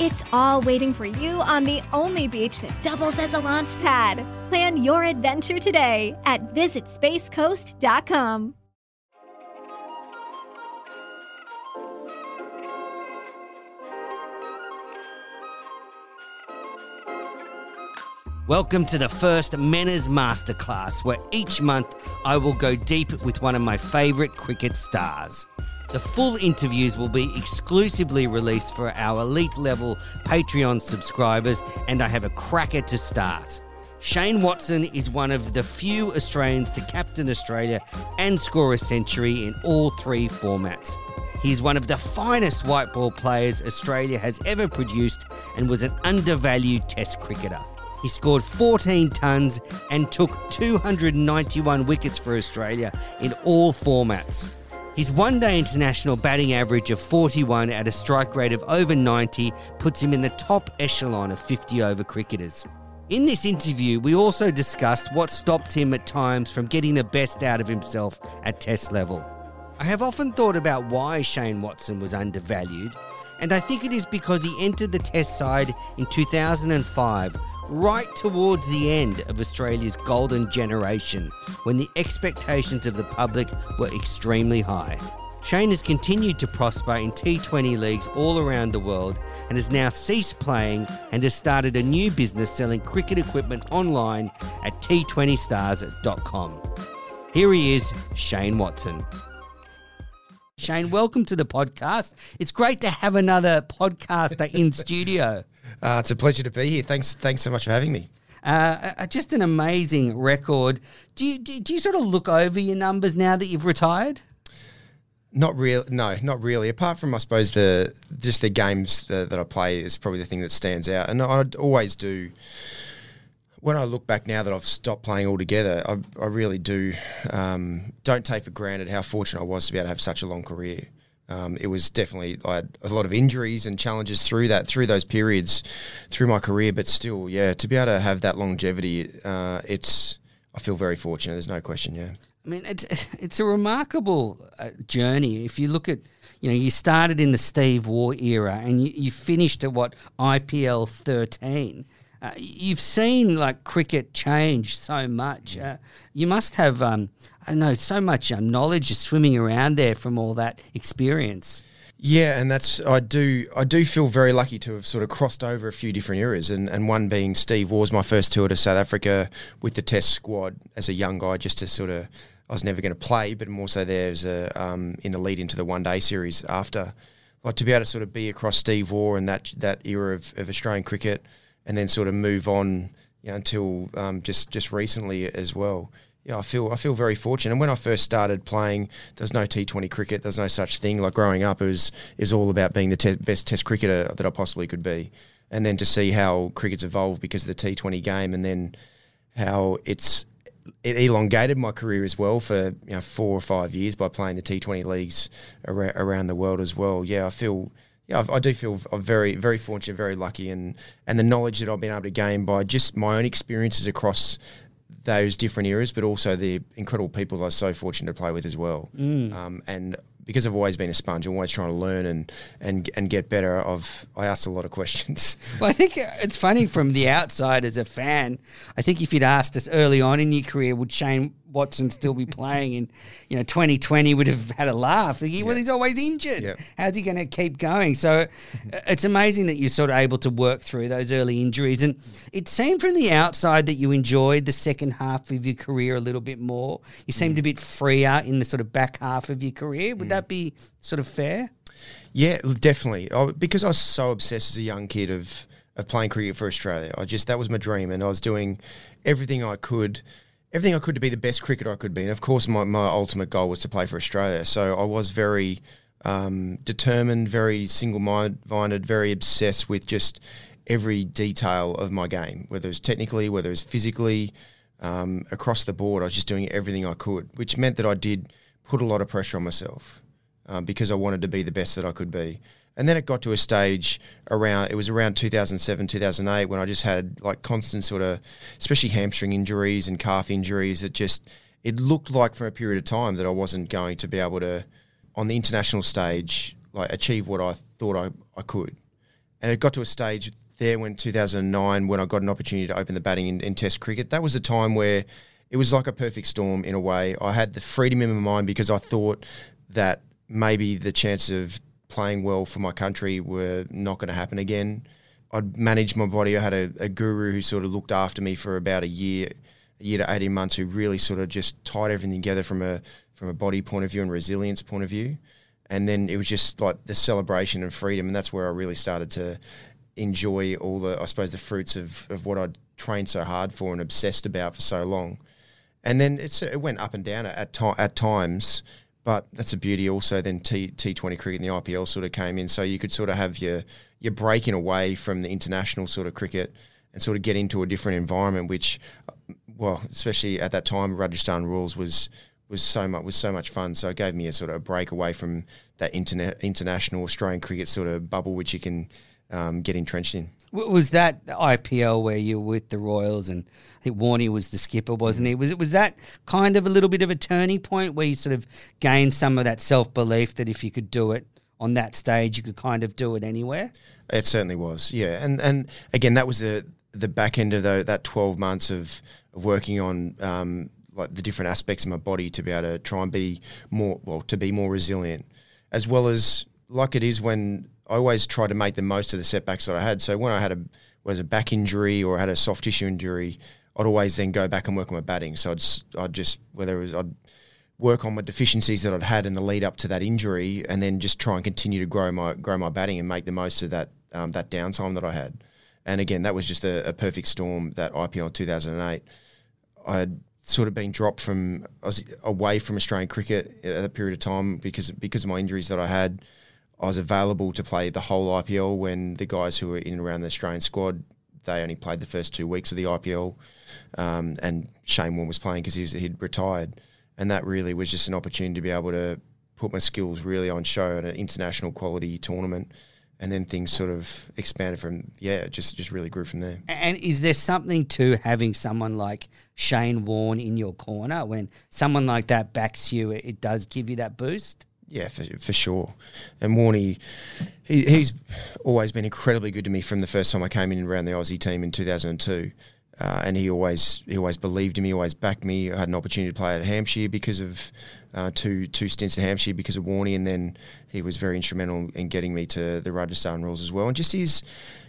It's all waiting for you on the only beach that doubles as a launch pad. Plan your adventure today at visitspacecoast.com. Welcome to the first Menners Masterclass, where each month I will go deep with one of my favourite cricket stars. The full interviews will be exclusively released for our elite level Patreon subscribers, and I have a cracker to start. Shane Watson is one of the few Australians to captain Australia and score a century in all three formats. He's one of the finest white ball players Australia has ever produced and was an undervalued Test cricketer. He scored 14 tons and took 291 wickets for Australia in all formats. His one day international batting average of 41 at a strike rate of over 90 puts him in the top echelon of 50 over cricketers. In this interview, we also discussed what stopped him at times from getting the best out of himself at Test level. I have often thought about why Shane Watson was undervalued, and I think it is because he entered the Test side in 2005 right towards the end of Australia's golden generation when the expectations of the public were extremely high. Shane has continued to prosper in T20 leagues all around the world and has now ceased playing and has started a new business selling cricket equipment online at t20stars.com. Here he is, Shane Watson. Shane, welcome to the podcast. It's great to have another podcaster in studio. Uh, it's a pleasure to be here. Thanks, thanks so much for having me. Uh, uh, just an amazing record. Do you, do, do you sort of look over your numbers now that you've retired? Not real, no, not really. Apart from, I suppose the just the games that, that I play is probably the thing that stands out, and I always do. When I look back now that I've stopped playing altogether, I, I really do um, don't take for granted how fortunate I was to be able to have such a long career. Um, it was definitely I had a lot of injuries and challenges through that through those periods through my career, but still, yeah, to be able to have that longevity, uh, it's I feel very fortunate. There's no question. Yeah. I mean, it's it's a remarkable uh, journey. If you look at, you know, you started in the Steve Waugh era and you, you finished at what IPL 13. Uh, you've seen like cricket change so much. Uh, you must have, um, I don't know, so much um, knowledge swimming around there from all that experience. Yeah, and that's I do I do feel very lucky to have sort of crossed over a few different eras, and, and one being Steve Waugh's my first tour to South Africa with the Test squad as a young guy, just to sort of I was never going to play, but more so there as a um, in the lead into the one day series after, like to be able to sort of be across Steve Waugh and that that era of, of Australian cricket and then sort of move on you know, until um, just just recently as well. Yeah, I feel I feel very fortunate. And when I first started playing, there's no T20 cricket. There's no such thing. Like growing up, it was is all about being the te- best Test cricketer that I possibly could be. And then to see how cricket's evolved because of the T20 game, and then how it's it elongated my career as well for you know four or five years by playing the T20 leagues around, around the world as well. Yeah, I feel yeah, I, I do feel I'm very, very fortunate, very lucky, and and the knowledge that I've been able to gain by just my own experiences across those different eras, but also the incredible people I was so fortunate to play with as well. Mm. Um, and because I've always been a sponge, I'm always trying to learn and and and get better. I've I asked a lot of questions. Well, I think it's funny from the outside as a fan. I think if you'd asked us early on in your career, would Shane Watson still be playing in, you know, 2020 would have had a laugh. He, Well, he's always injured. Yep. How's he going to keep going? So uh, it's amazing that you're sort of able to work through those early injuries. And it seemed from the outside that you enjoyed the second half of your career a little bit more. You seemed mm. a bit freer in the sort of back half of your career. Would mm. that be sort of fair? Yeah, definitely. I, because I was so obsessed as a young kid of of playing cricket for Australia. I just that was my dream, and I was doing everything I could, everything I could to be the best cricketer I could be. And of course, my, my ultimate goal was to play for Australia. So I was very um, determined, very single minded, very obsessed with just every detail of my game, whether it was technically, whether it was physically, um, across the board. I was just doing everything I could, which meant that I did put a lot of pressure on myself um, because I wanted to be the best that I could be. And then it got to a stage around, it was around 2007, 2008 when I just had like constant sort of, especially hamstring injuries and calf injuries. It just, it looked like for a period of time that I wasn't going to be able to, on the international stage, like achieve what I thought I, I could. And it got to a stage there when 2009, when I got an opportunity to open the batting in, in Test cricket. That was a time where it was like a perfect storm in a way. I had the freedom in my mind because I thought that maybe the chance of playing well for my country were not going to happen again. I'd managed my body. I had a, a, guru who sort of looked after me for about a year, a year to eighteen months, who really sort of just tied everything together from a from a body point of view and resilience point of view. And then it was just like the celebration and freedom, and that's where I really started to enjoy all the, I suppose, the fruits of, of what I'd trained so hard for and obsessed about for so long. And then it's it went up and down at to, at times. But that's a beauty. Also, then T T Twenty cricket and the IPL sort of came in, so you could sort of have your your breaking away from the international sort of cricket and sort of get into a different environment. Which, well, especially at that time, Rajasthan Royals was was so much was so much fun. So it gave me a sort of a break away from that internet international Australian cricket sort of bubble, which you can um, get entrenched in. Was that IPL where you were with the Royals and I think Warney was the skipper, wasn't he? Was it was that kind of a little bit of a turning point where you sort of gained some of that self belief that if you could do it on that stage, you could kind of do it anywhere? It certainly was, yeah. And and again, that was the the back end of the, that twelve months of, of working on um, like the different aspects of my body to be able to try and be more well to be more resilient, as well as like it is when I always try to make the most of the setbacks that I had. So when I had a was a back injury or I had a soft tissue injury, I'd always then go back and work on my batting. So I'd I'd just whether it was I'd work on my deficiencies that I'd had in the lead up to that injury, and then just try and continue to grow my grow my batting and make the most of that um, that downtime that I had. And again, that was just a, a perfect storm. That IPL in 2008, I had sort of been dropped from I was away from Australian cricket at that period of time because because of my injuries that I had. I was available to play the whole IPL when the guys who were in and around the Australian squad they only played the first two weeks of the IPL, um, and Shane Warne was playing because he he'd retired, and that really was just an opportunity to be able to put my skills really on show at an international quality tournament. And then things sort of expanded from yeah, just just really grew from there. And is there something to having someone like Shane Warne in your corner when someone like that backs you? It does give you that boost. Yeah, for, for sure. And Warney, he, he's always been incredibly good to me from the first time I came in around the Aussie team in 2002. Uh, and he always he always believed in me, always backed me. I had an opportunity to play at Hampshire because of uh, two two stints at Hampshire because of Warney, and then he was very instrumental in getting me to the Rajasthan Royals as well. And just his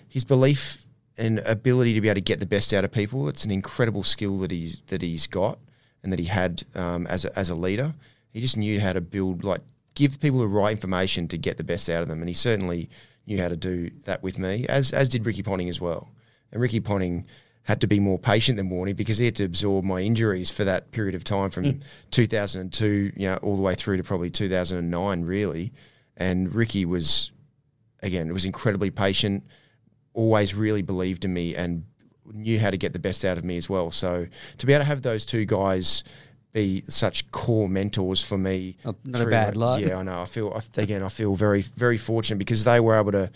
his belief and ability to be able to get the best out of people. It's an incredible skill that he's that he's got and that he had um, as a, as a leader. He just knew how to build like give people the right information to get the best out of them. And he certainly knew how to do that with me, as as did Ricky Ponting as well. And Ricky Ponting had to be more patient than Warney because he had to absorb my injuries for that period of time from mm. 2002, you know, all the way through to probably 2009, really. And Ricky was, again, was incredibly patient, always really believed in me and knew how to get the best out of me as well. So to be able to have those two guys be such core mentors for me. Not a bad lot. Yeah, I know. I feel again. I feel very very fortunate because they were able to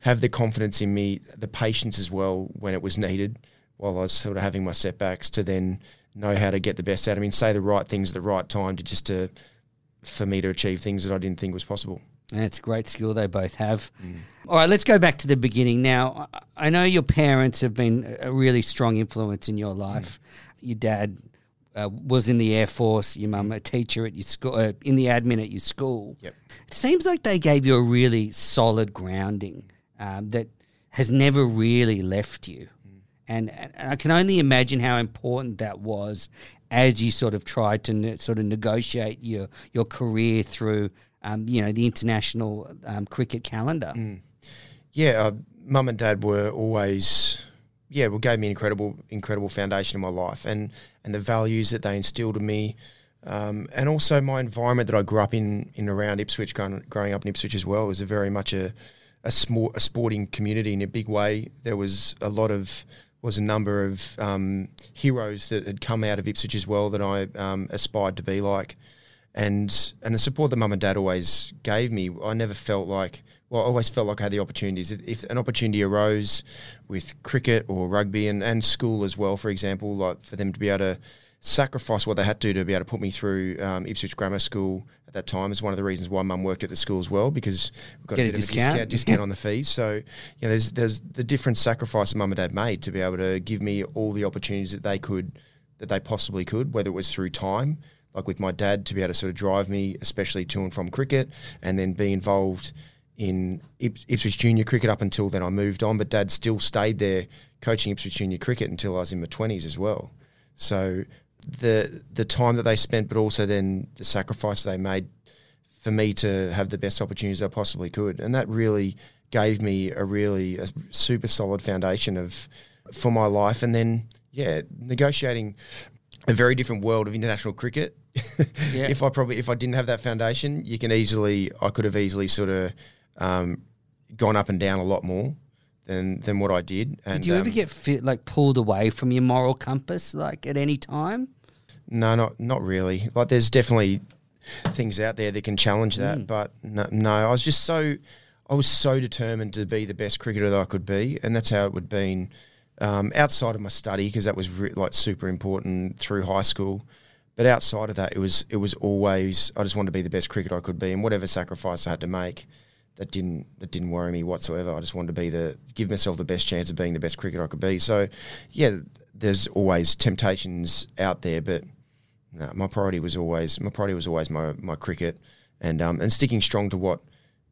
have the confidence in me, the patience as well when it was needed, while I was sort of having my setbacks to then know how to get the best out of me and say the right things at the right time to just to for me to achieve things that I didn't think was possible. And it's a great skill they both have. Mm. All right, let's go back to the beginning. Now, I know your parents have been a really strong influence in your life. Mm. Your dad uh, was in the Air Force, your mum a teacher at your school, uh, in the admin at your school. Yep. It seems like they gave you a really solid grounding um, that has never really left you. And, and I can only imagine how important that was as you sort of tried to ne- sort of negotiate your your career through, um, you know, the international um, cricket calendar. Yeah, uh, mum and dad were always, yeah, well, gave me an incredible, incredible foundation in my life, and and the values that they instilled in me, um, and also my environment that I grew up in, in around Ipswich, growing, growing up in Ipswich as well, was a very much a a, small, a sporting community in a big way. There was a lot of was a number of um, heroes that had come out of Ipswich as well that I um, aspired to be like and and the support that mum and dad always gave me, I never felt like well, I always felt like I had the opportunities. If- an opportunity arose with cricket or rugby and, and school as well, for example, like for them to be able to sacrifice what they had to to be able to put me through um, Ipswich Grammar School at that time is one of the reasons why mum worked at the school as well because we got Get a a bit of a discount. discount, discount on the fees. So, you know, there's there's the different sacrifices mum and dad made to be able to give me all the opportunities that they could that they possibly could, whether it was through time, like with my dad to be able to sort of drive me, especially to and from cricket, and then be involved in Ips- Ipswich Junior cricket up until then I moved on. But dad still stayed there coaching Ipswich Junior cricket until I was in my twenties as well. So the the time that they spent, but also then the sacrifice they made for me to have the best opportunities I possibly could, and that really gave me a really a super solid foundation of for my life. And then yeah, negotiating a very different world of international cricket. Yeah. if I probably if I didn't have that foundation, you can easily I could have easily sort of um, gone up and down a lot more than than what I did. And, Did you ever um, get fit, like pulled away from your moral compass, like at any time? No, not not really. Like, there's definitely things out there that can challenge that, Mm. but no, no, I was just so, I was so determined to be the best cricketer that I could be, and that's how it would been um, outside of my study because that was re- like super important through high school. But outside of that, it was it was always I just wanted to be the best cricketer I could be, and whatever sacrifice I had to make, that didn't that didn't worry me whatsoever. I just wanted to be the give myself the best chance of being the best cricketer I could be. So, yeah, there's always temptations out there, but no, my priority was always my priority was always my, my cricket, and um, and sticking strong to what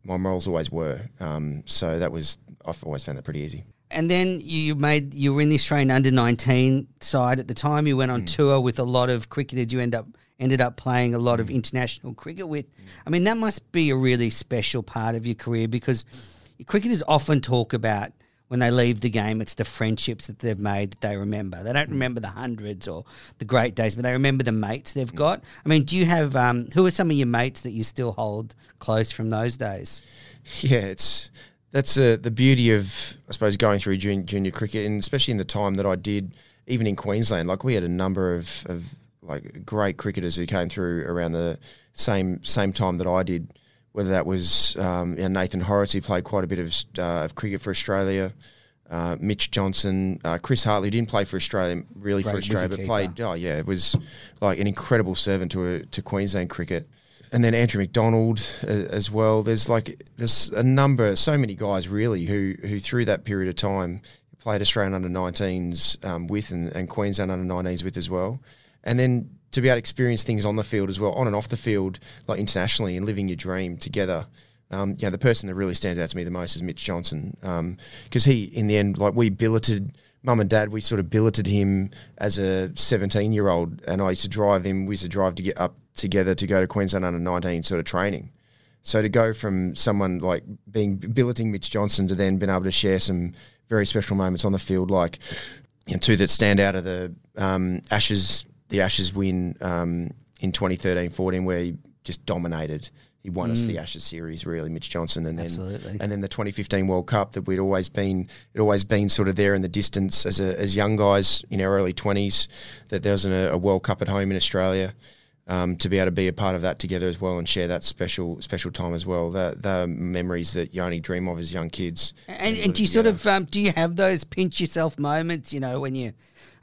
my morals always were. Um, so that was I've always found that pretty easy. And then you made you were in the Australian under nineteen side at the time. You went on tour with a lot of cricketers. You end up ended up playing a lot of international cricket with. I mean, that must be a really special part of your career because cricketers often talk about when they leave the game, it's the friendships that they've made that they remember. They don't remember the hundreds or the great days, but they remember the mates they've got. I mean, do you have um, who are some of your mates that you still hold close from those days? Yeah, it's that's uh, the beauty of I suppose going through junior, junior cricket, and especially in the time that I did, even in Queensland. Like we had a number of, of like great cricketers who came through around the same same time that I did. Whether that was um, you know, Nathan Hauritz, who played quite a bit of, uh, of cricket for Australia. Uh, Mitch Johnson, uh, Chris Hartley didn't play for Australia really for Australia, but played. Oh yeah, it was like an incredible servant to a, to Queensland cricket and then Andrew McDonald uh, as well. There's like there's a number, so many guys really who who through that period of time played Australian under 19s um, with and, and Queensland under 19s with as well, and then to be able to experience things on the field as well, on and off the field, like internationally, and living your dream together. Um, know, the person that really stands out to me the most is Mitch Johnson because he, in the end, like we billeted mum and dad, we sort of billeted him as a 17 year old, and I used to drive him. We used to drive to get up together to go to Queensland under 19 sort of training. So to go from someone like being billeting Mitch Johnson to then being able to share some very special moments on the field, like you know, two that stand out of the um, Ashes, the Ashes win um, in 2013-14, where he just dominated. He won us the Ashes series, really, Mitch Johnson, and then Absolutely. and then the 2015 World Cup that we'd always been, it always been sort of there in the distance as a, as young guys in our early 20s, that there was a, a World Cup at home in Australia. Um, to be able to be a part of that together as well and share that special special time as well. The the memories that you only dream of as young kids. And, and do you sort of um, do you have those pinch yourself moments? You know, when you,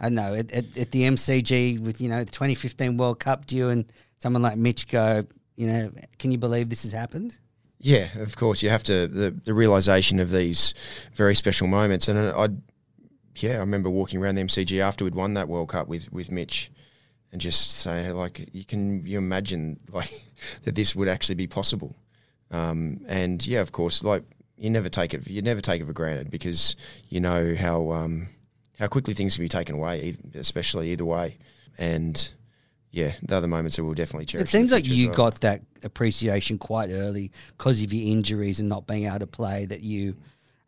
I don't know, at, at, at the MCG with you know the 2015 World Cup, do you and someone like Mitch go, you know, can you believe this has happened? Yeah, of course. You have to the the realization of these very special moments, and I, yeah, I remember walking around the MCG after we'd won that World Cup with with Mitch, and just saying like you can you imagine like that this would actually be possible. Um, and yeah, of course, like you never take it you never take it for granted because you know how um, how quickly things can be taken away, especially either way. And yeah, the other moments that we'll definitely cherish. It seems like you well. got that appreciation quite early because of your injuries and not being able to play. That you,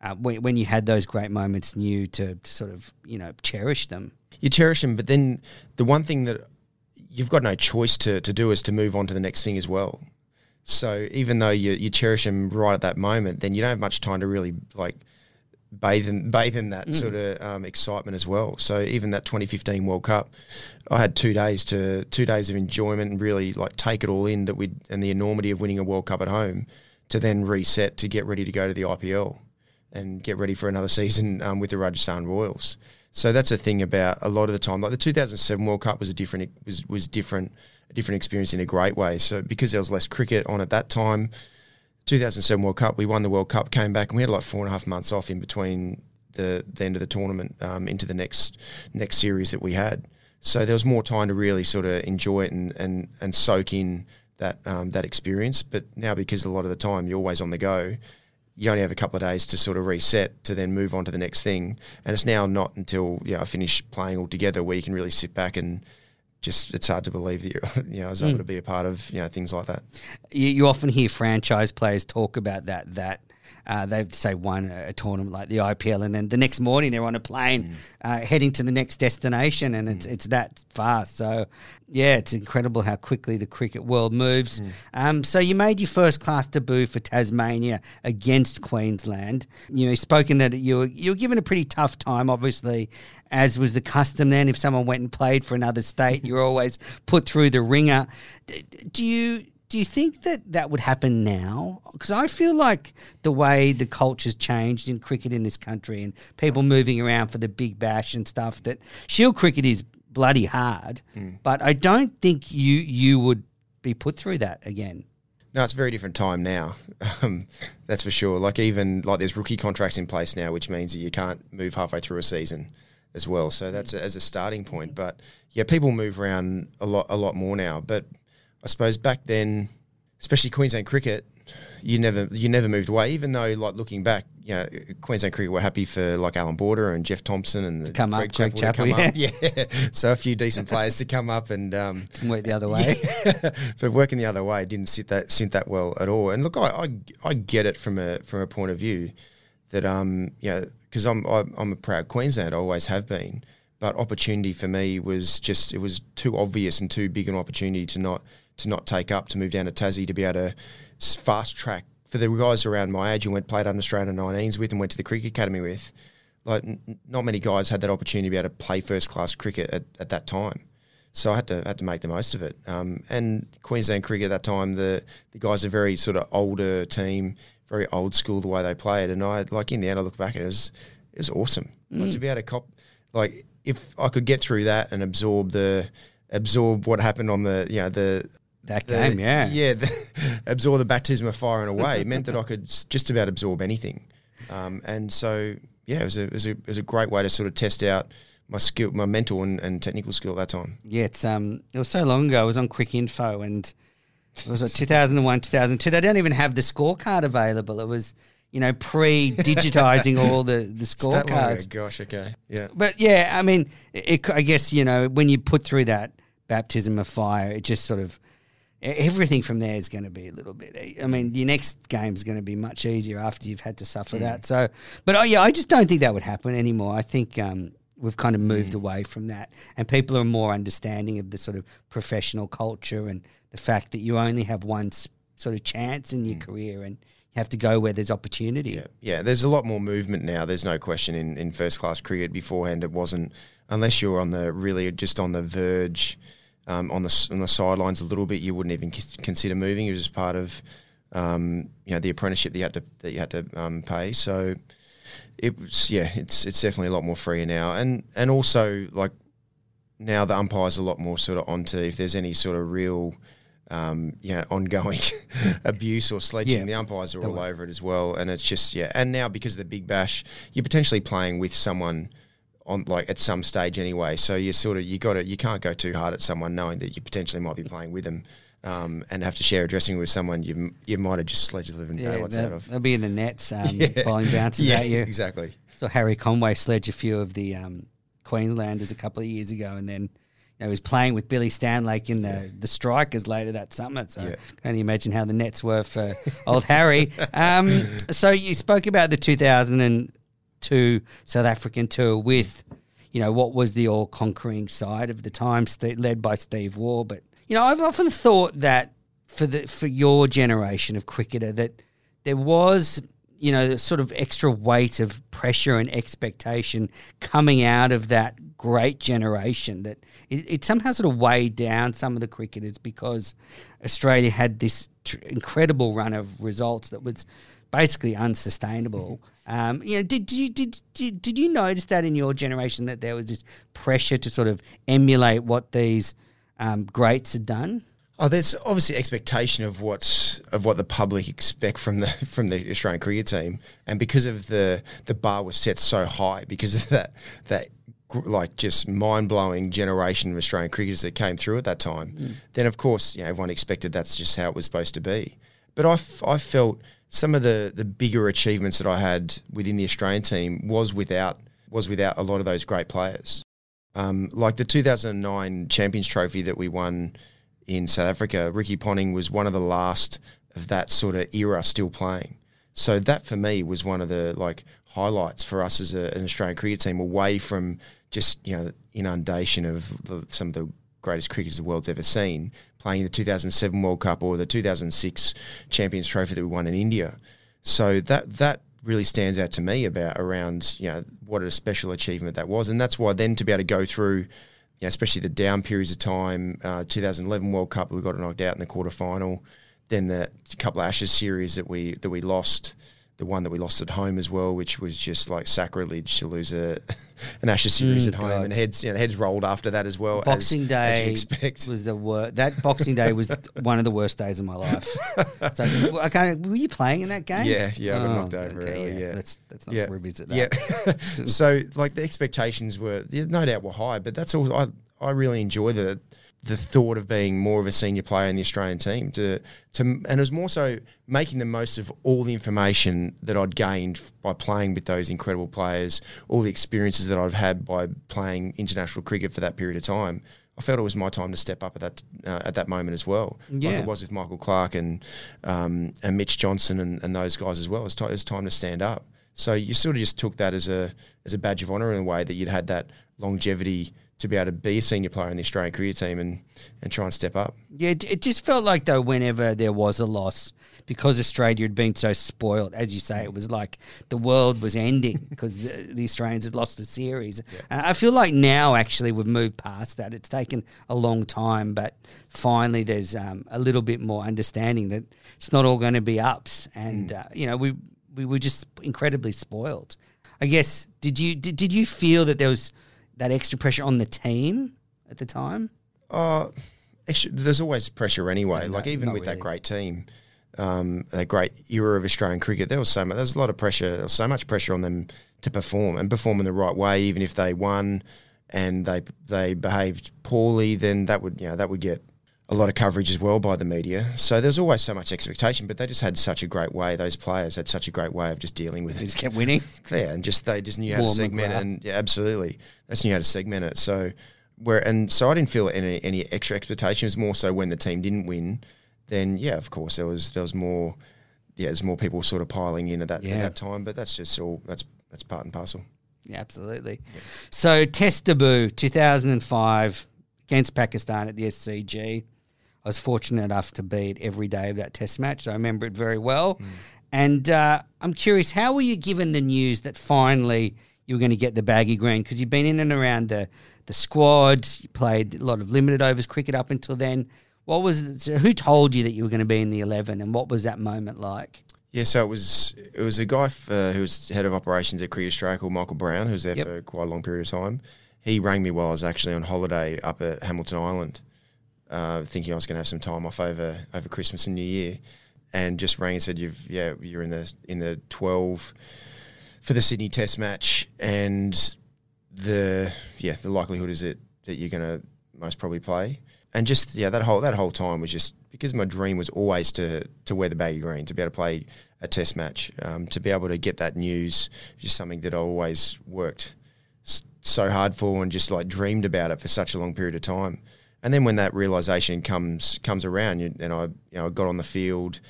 uh, when, when you had those great moments, knew to, to sort of you know cherish them. You cherish them, but then the one thing that you've got no choice to, to do is to move on to the next thing as well. So even though you, you cherish them right at that moment, then you don't have much time to really like bathe in bathe in that mm. sort of um, excitement as well. So even that 2015 World Cup, I had two days to two days of enjoyment and really like take it all in that we and the enormity of winning a World Cup at home, to then reset to get ready to go to the IPL and get ready for another season um, with the Rajasthan Royals. So that's a thing about a lot of the time. Like the 2007 World Cup was a different was was different a different experience in a great way. So because there was less cricket on at that time 2007 World Cup, we won the World Cup, came back, and we had like four and a half months off in between the, the end of the tournament um, into the next next series that we had. So there was more time to really sort of enjoy it and and, and soak in that um, that experience. But now, because a lot of the time you're always on the go, you only have a couple of days to sort of reset to then move on to the next thing. And it's now not until you know I finish playing altogether where you can really sit back and just it's hard to believe that you, you know, I was able mm. to be a part of you know things like that. You, you, often hear franchise players talk about that that. Uh, they say won a, a, tournament like the IPL, and then the next morning they're on a plane mm. uh, heading to the next destination, and it's mm. it's that fast. So, yeah, it's incredible how quickly the cricket world moves. Mm. Um, so you made your first class debut for Tasmania against Queensland. You know, spoken that you were you were given a pretty tough time, obviously, as was the custom then. If someone went and played for another state, you're always put through the ringer. Do you do you think that that would happen now? Because I feel like the way the culture's changed in cricket in this country and people moving around for the big bash and stuff, that Shield cricket is bloody hard. Mm. But I don't think you you would be put through that again. No, it's a very different time now. Um, that's for sure. Like even like there's rookie contracts in place now, which means that you can't move halfway through a season as well. So that's a, as a starting point. But yeah, people move around a lot, a lot more now. But I suppose back then, especially Queensland cricket, you never, you never moved away. Even though, like looking back, you know, Queensland cricket were happy for like Allan Border and Jeff Thomson and the come Greg up, Greg Chappell, yeah. yeah. So a few decent players to come up and um, work the other way. Yeah. but working the other way didn't sit that sit that well at all. And look, I, I, I get it from a from a point of view that um, know, because I'm I'm a proud Queenslander, I always have been. But opportunity for me was just it was too obvious and too big an opportunity to not to not take up to move down to Tassie to be able to fast track for the guys around my age who went played under Australian 19s with and went to the cricket academy with. Like n- not many guys had that opportunity to be able to play first class cricket at, at that time. So I had to had to make the most of it. Um, and Queensland cricket at that time, the the guys are very sort of older team very old school the way they played. And I like in the end, I look back, it was it was awesome. Mm. Like, to be able to cop, like if I could get through that and absorb the absorb what happened on the you know the that the, game, yeah, yeah, the, absorb the baptism of fire in a way it meant that I could just about absorb anything. Um, and so yeah, it was a it was a it was a great way to sort of test out my skill, my mental and, and technical skill at that time. Yeah, it's um, it was so long ago. I was on Cricinfo, and it was like 2001, 2002. They don't even have the scorecard available. It was, you know, pre-digitizing all the the scorecards. Gosh, okay, yeah. But yeah, I mean, it, I guess you know when you put through that baptism of fire, it just sort of everything from there is going to be a little bit. I mean, your next game is going to be much easier after you've had to suffer mm. that. So, but oh yeah, I just don't think that would happen anymore. I think um, we've kind of moved mm. away from that, and people are more understanding of the sort of professional culture and the fact that you only have one sort of chance in your mm. career and you have to go where there's opportunity. Yeah, yeah. There's a lot more movement now. There's no question in, in first class cricket. Beforehand, it wasn't unless you're on the really just on the verge, um, on the on the sidelines a little bit. You wouldn't even consider moving. It was part of um, you know the apprenticeship that you had to that you had to um, pay. So it was yeah, it's it's definitely a lot more freer now, and and also like now the umpires are a lot more sort of onto if there's any sort of real um, know, ongoing abuse or sledging. Yeah. The umpires are all over it as well, and it's just yeah. And now because of the Big Bash, you're potentially playing with someone on like at some stage anyway. So you sort of you got to you can't go too hard at someone knowing that you potentially might be playing with them. Um, and have to share a dressing room with someone you you might have just sledged the living daylights out of. they'll be in the nets, um, Yeah. bowling bounces yeah, at you. exactly. So Harry Conway sledged a few of the um, Queenslanders a couple of years ago, and then you know, he was playing with Billy Stanlake in the the strikers later that summer. So Yeah. can only imagine how the nets were for old Harry. Um, so you spoke about the 2002 South African tour with, you know, what was the all conquering side of the time, st- led by Steve Waugh. But you know, I've often thought that for the for your generation of cricketer that there was you know the sort of extra weight of pressure and expectation coming out of that great generation that it, it somehow sort of weighed down some of the cricketers because Australia had this tr- incredible run of results that was basically unsustainable. Um, you know, did you did, did did you notice that in your generation that there was this pressure to sort of emulate what these um, greats had done? Oh, there's obviously expectation of what's of what the public expect from the from the Australian cricket team, and because of the the bar was set so high because of that that like just mind blowing generation of Australian cricketers that came through at that time, then of course you know, everyone expected that's just how it was supposed to be. But I, f- I felt some of the the bigger achievements that I had within the Australian team was without was without a lot of those great players. Um, like the 2009 Champions Trophy that we won in South Africa, Ricky Ponting was one of the last of that sort of era still playing. So that for me was one of the like highlights for us as a, an Australian cricket team, away from just you know inundation of the, some of the greatest cricketers the world's ever seen, playing the 2007 World Cup or the 2006 Champions Trophy that we won in India. So that that really stands out to me about around you know what a special achievement that was, and that's why then to be able to go through, you know, especially the down periods of time, uh, 2011 World Cup we got knocked out in the quarter final, then the couple of Ashes series that we that we lost. The one that we lost at home as well, which was just like sacrilege to lose a an Ashes series Mm, at home, God. and heads you know, heads rolled after that as well. as- Boxing as Day expect. was the worst. That Boxing Day was one of the worst days of my life. So, I can't, were you playing in that game? Yeah, yeah, I got Oh, knocked over early, yeah. let's let's not yeah. revisit that. Yeah. so like the expectations were yeah, no doubt were high, but that's all I I really enjoy the the thought of being more of a senior player in the Australian team to to and it was more so making the most of all the information that I'd gained by playing with those incredible players, all the experiences that I've had by playing international cricket for that period of time. I felt it was my time to step up at that uh, at that moment as well, like Yeah. it was with Michael Clarke and um, and Mitch Johnson and, and those guys as well. It's, ti- it's time to stand up. So you sort of just took that as a as a badge of honour in a way that you'd had that longevity to be able to be a senior player in the Australian cricket team and, and try and step up. Yeah, it, just felt like though whenever there was a loss, because Australia had been so spoiled, as you say, it was like the world was ending because the, the Australians had lost the series. Uh, I feel like now actually we've moved past that. It's taken a long time, but finally there's um, a little bit more understanding that it's not all going to be ups, and uh, you know we we were just incredibly spoiled. I guess did you did, did you feel that there was that extra pressure on the team at the time? Uh, actually, there's always pressure anyway. No, like even with really. that great team, um, that great era of Australian cricket, there was so much. There was a lot of pressure. There was so much pressure on them to perform and perform in the right way. Even if they won and they they behaved poorly, then that would you know that would get a lot of coverage as well by the media. So there's always so much expectation. But they just had such a great way. Those players had such a great way of just dealing with They it. just kept winning. Yeah, and just they just knew how to segment it, and yeah, absolutely, they just knew how to segment it. So where and so I didn't feel any any extra expectation. It was more so when the team didn't win, then yeah, of course there was there was more, yeah, there's more people sort of piling in at that Yeah. at that time. But that's just all that's that's part and parcel. Yeah, absolutely. So, test debut 2005 against Pakistan at the SCG. I was fortunate enough to be at every day of that test match, so I remember it very well. And uh, I'm curious, how were you given the news that finally you were going to get the baggy green? Because you've been in and around the, the squad, you played a lot of limited overs cricket up until then. What was so who told you that you were going to be in the 11 and what was that moment like? Yeah, so it was it was a guy uh, who was head of operations at Cricket Australia called Michael Brown, who was there Yep. for quite a long period of time. He rang me while I was actually on holiday up at Hamilton Island, uh, thinking I was going to have some time off over over Christmas and New Year, and just rang and said, "You've yeah, you're in the in the twelve for the Sydney Test match," and the yeah the likelihood is that that you're going to most probably play. And just yeah, that whole that whole time was just because my dream was always to to wear the baggy green, to be able to play a test match, um, to be able to get that news, just something that I always worked so hard for and just like dreamed about it for such a long period of time. And then when that realization comes comes around, and I you know got on the field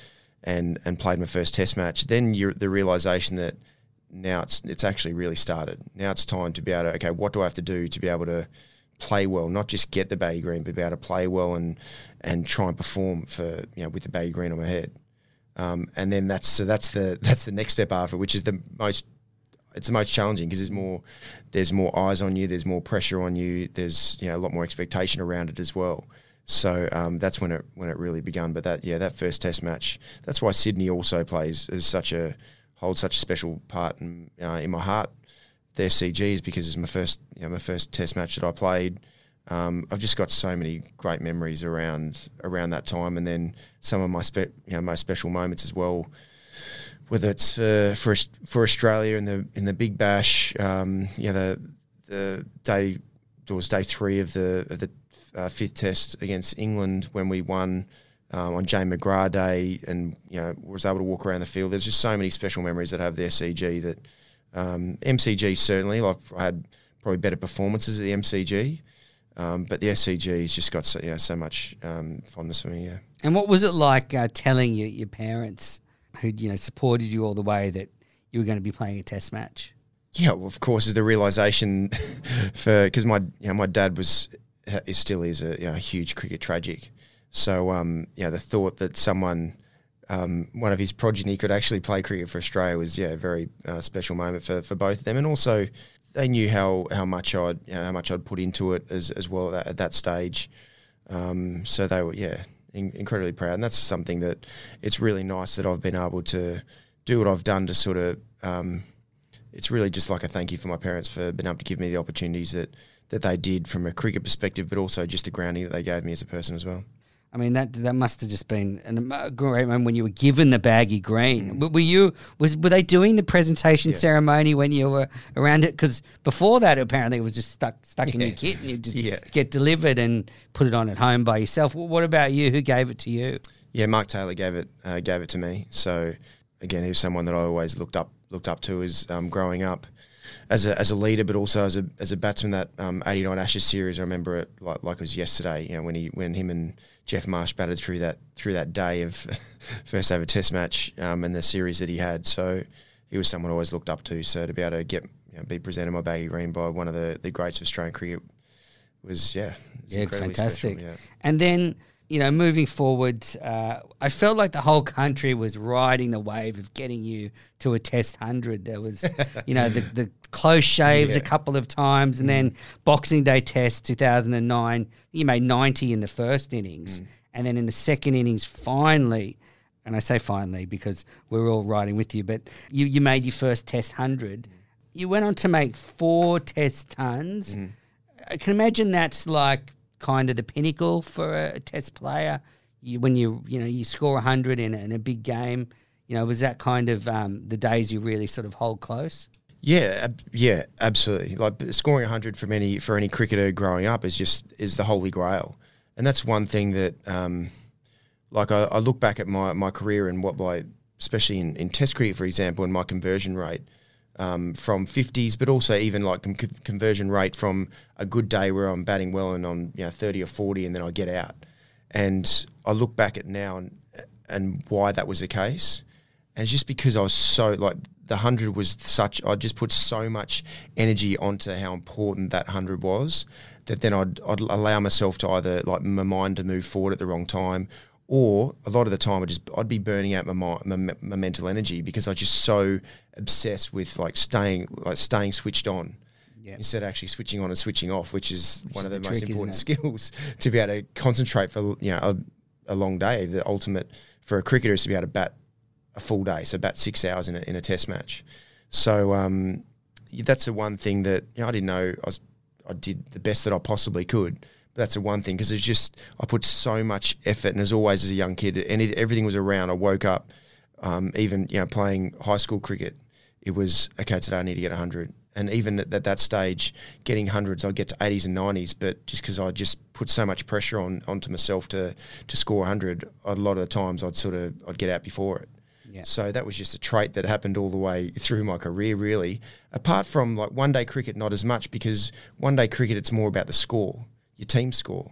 and and played my first test match, then the realization that now it's it's actually really started. Now it's time to be able to okay, what do I have to do to be able to play well, not just get the baggy green, but be able to play well and and try and perform for you know with the baggy green on my head. Um, and then that's so that's the that's the next step after, which is the most it's the most challenging because there's more there's more eyes on you, there's more pressure on you, there's you know a lot more expectation around it as well. So um, that's when it when it really began. But that yeah, that first Test match. That's why Sydney also plays as such a holds such a special part in, uh, in my heart. The SCG's because it's my first you know my first Test match that I played. Um, I've just got so many great memories around around that time, and then some of my spe- you know most special moments as well. Whether it's for for, for Australia in the in the Big Bash, um, you know the the day it was day three of the of the uh, fifth Test against England when we won um, on Jane McGrath Day, and you know was able to walk around the field. There's just so many special memories that have the SCG that um, MCG certainly. Like I had probably better performances at the MCG. Um, but the SCG has just got so, yeah, so much um, fondness for me. Yeah. And what was it like uh, telling your, your parents, who you know supported you all the way, that you were going to be playing a Test match? Yeah, well, of course, is the realization for because my you know my dad was is still is a you know, huge cricket tragic. So um, yeah, the thought that someone um, one of his progeny could actually play cricket for Australia was yeah a very uh, special moment for, for both of them, and also they knew how how much I'd you know, how much I'd put into it as as well at that, at that stage. Um, so they were yeah in, incredibly proud, and that's something that it's really nice that I've been able to do what I've done to sort of. Um, it's really just like a thank you for my parents for being able to give me the opportunities that that they did from a cricket perspective, but also just the grounding that they gave me as a person as well. I mean that that must have just been a great moment when you were given the baggy green. Mm. Were you was were they doing the presentation yeah. ceremony when you were around it? Because before that, apparently it was just stuck stuck in your kit and you just yeah. get delivered and put it on at home by yourself. What about you? Who gave it to you? Yeah, Mark Taylor gave it uh, gave it to me. So again, he was someone that I always looked up looked up to as um, growing up as a as a leader, but also as a as a batsman. That um, '89 Ashes series, I remember it like like it was yesterday. You know, when he when him and Geoff Marsh batted through that through that day of first ever Test match um, and the series that he had. So he was someone I always looked up to. So to be able to get you know, be presented my baggy green by one of the the greats of Australian cricket was yeah, was yeah, fantastic. Special, yeah. And then you know, moving forward, uh, I felt like the whole country was riding the wave of getting you to a test hundred. There was, you know, the, the close shaves yeah. a couple of times, and mm. then Boxing Day Test 2009. You made 90 in the first innings, mm. and then in the second innings, finally, and I say finally because we're all riding with you, but you, you made your first Test hundred. Mm. You went on to make four Test tons. Mm. I can imagine that's like kind of the pinnacle for a, test player. You, when you you know you score hundred in, in a big game, you know was that kind of um, the days you really sort of hold close. Yeah, ab- yeah, absolutely. Like scoring hundred for any for any cricketer growing up is just is the holy grail, and that's one thing that, um, like, I, I, look back at my, my career and what like, especially in, in Test cricket, for example, and my conversion rate um, from 50s, but also even like conversion rate from a good day where I'm batting well and on you know 30 or 40, and then I get out. And I look back at now and and why that was the case, and it's just because I was so like the hundred was such. I just put so much energy onto how important that hundred was that then I'd, I'd allow myself to either like my mind to move forward at the wrong time or a lot of the time I just I'd be burning out my, my, my mental energy because I was just so obsessed with like staying like staying switched on instead of actually switching on and switching off, which is which one of the, the most trick, important skills to be able to concentrate for you know a, a, long day. The ultimate for a cricketer is to be able to bat a full day, so bat six hours in a, in a test match. So um, that's the one thing that you know, I didn't know I was I did the best that I possibly could that's the one thing because it's just I put so much effort, and as always as a young kid, any, everything was around. I woke up, um, even you know playing high school cricket. It was okay today. I need to get hundred, And even at, at that stage, getting hundreds, I'd get to 80s and 90s, but just because I just put so much pressure on onto myself to to score 100, a lot of the times I'd sort of I'd get out before it. Yeah. So that was just a trait that happened all the way through my career, really. Apart from like one day cricket, not as much because one day cricket, it's more about the score, your team score.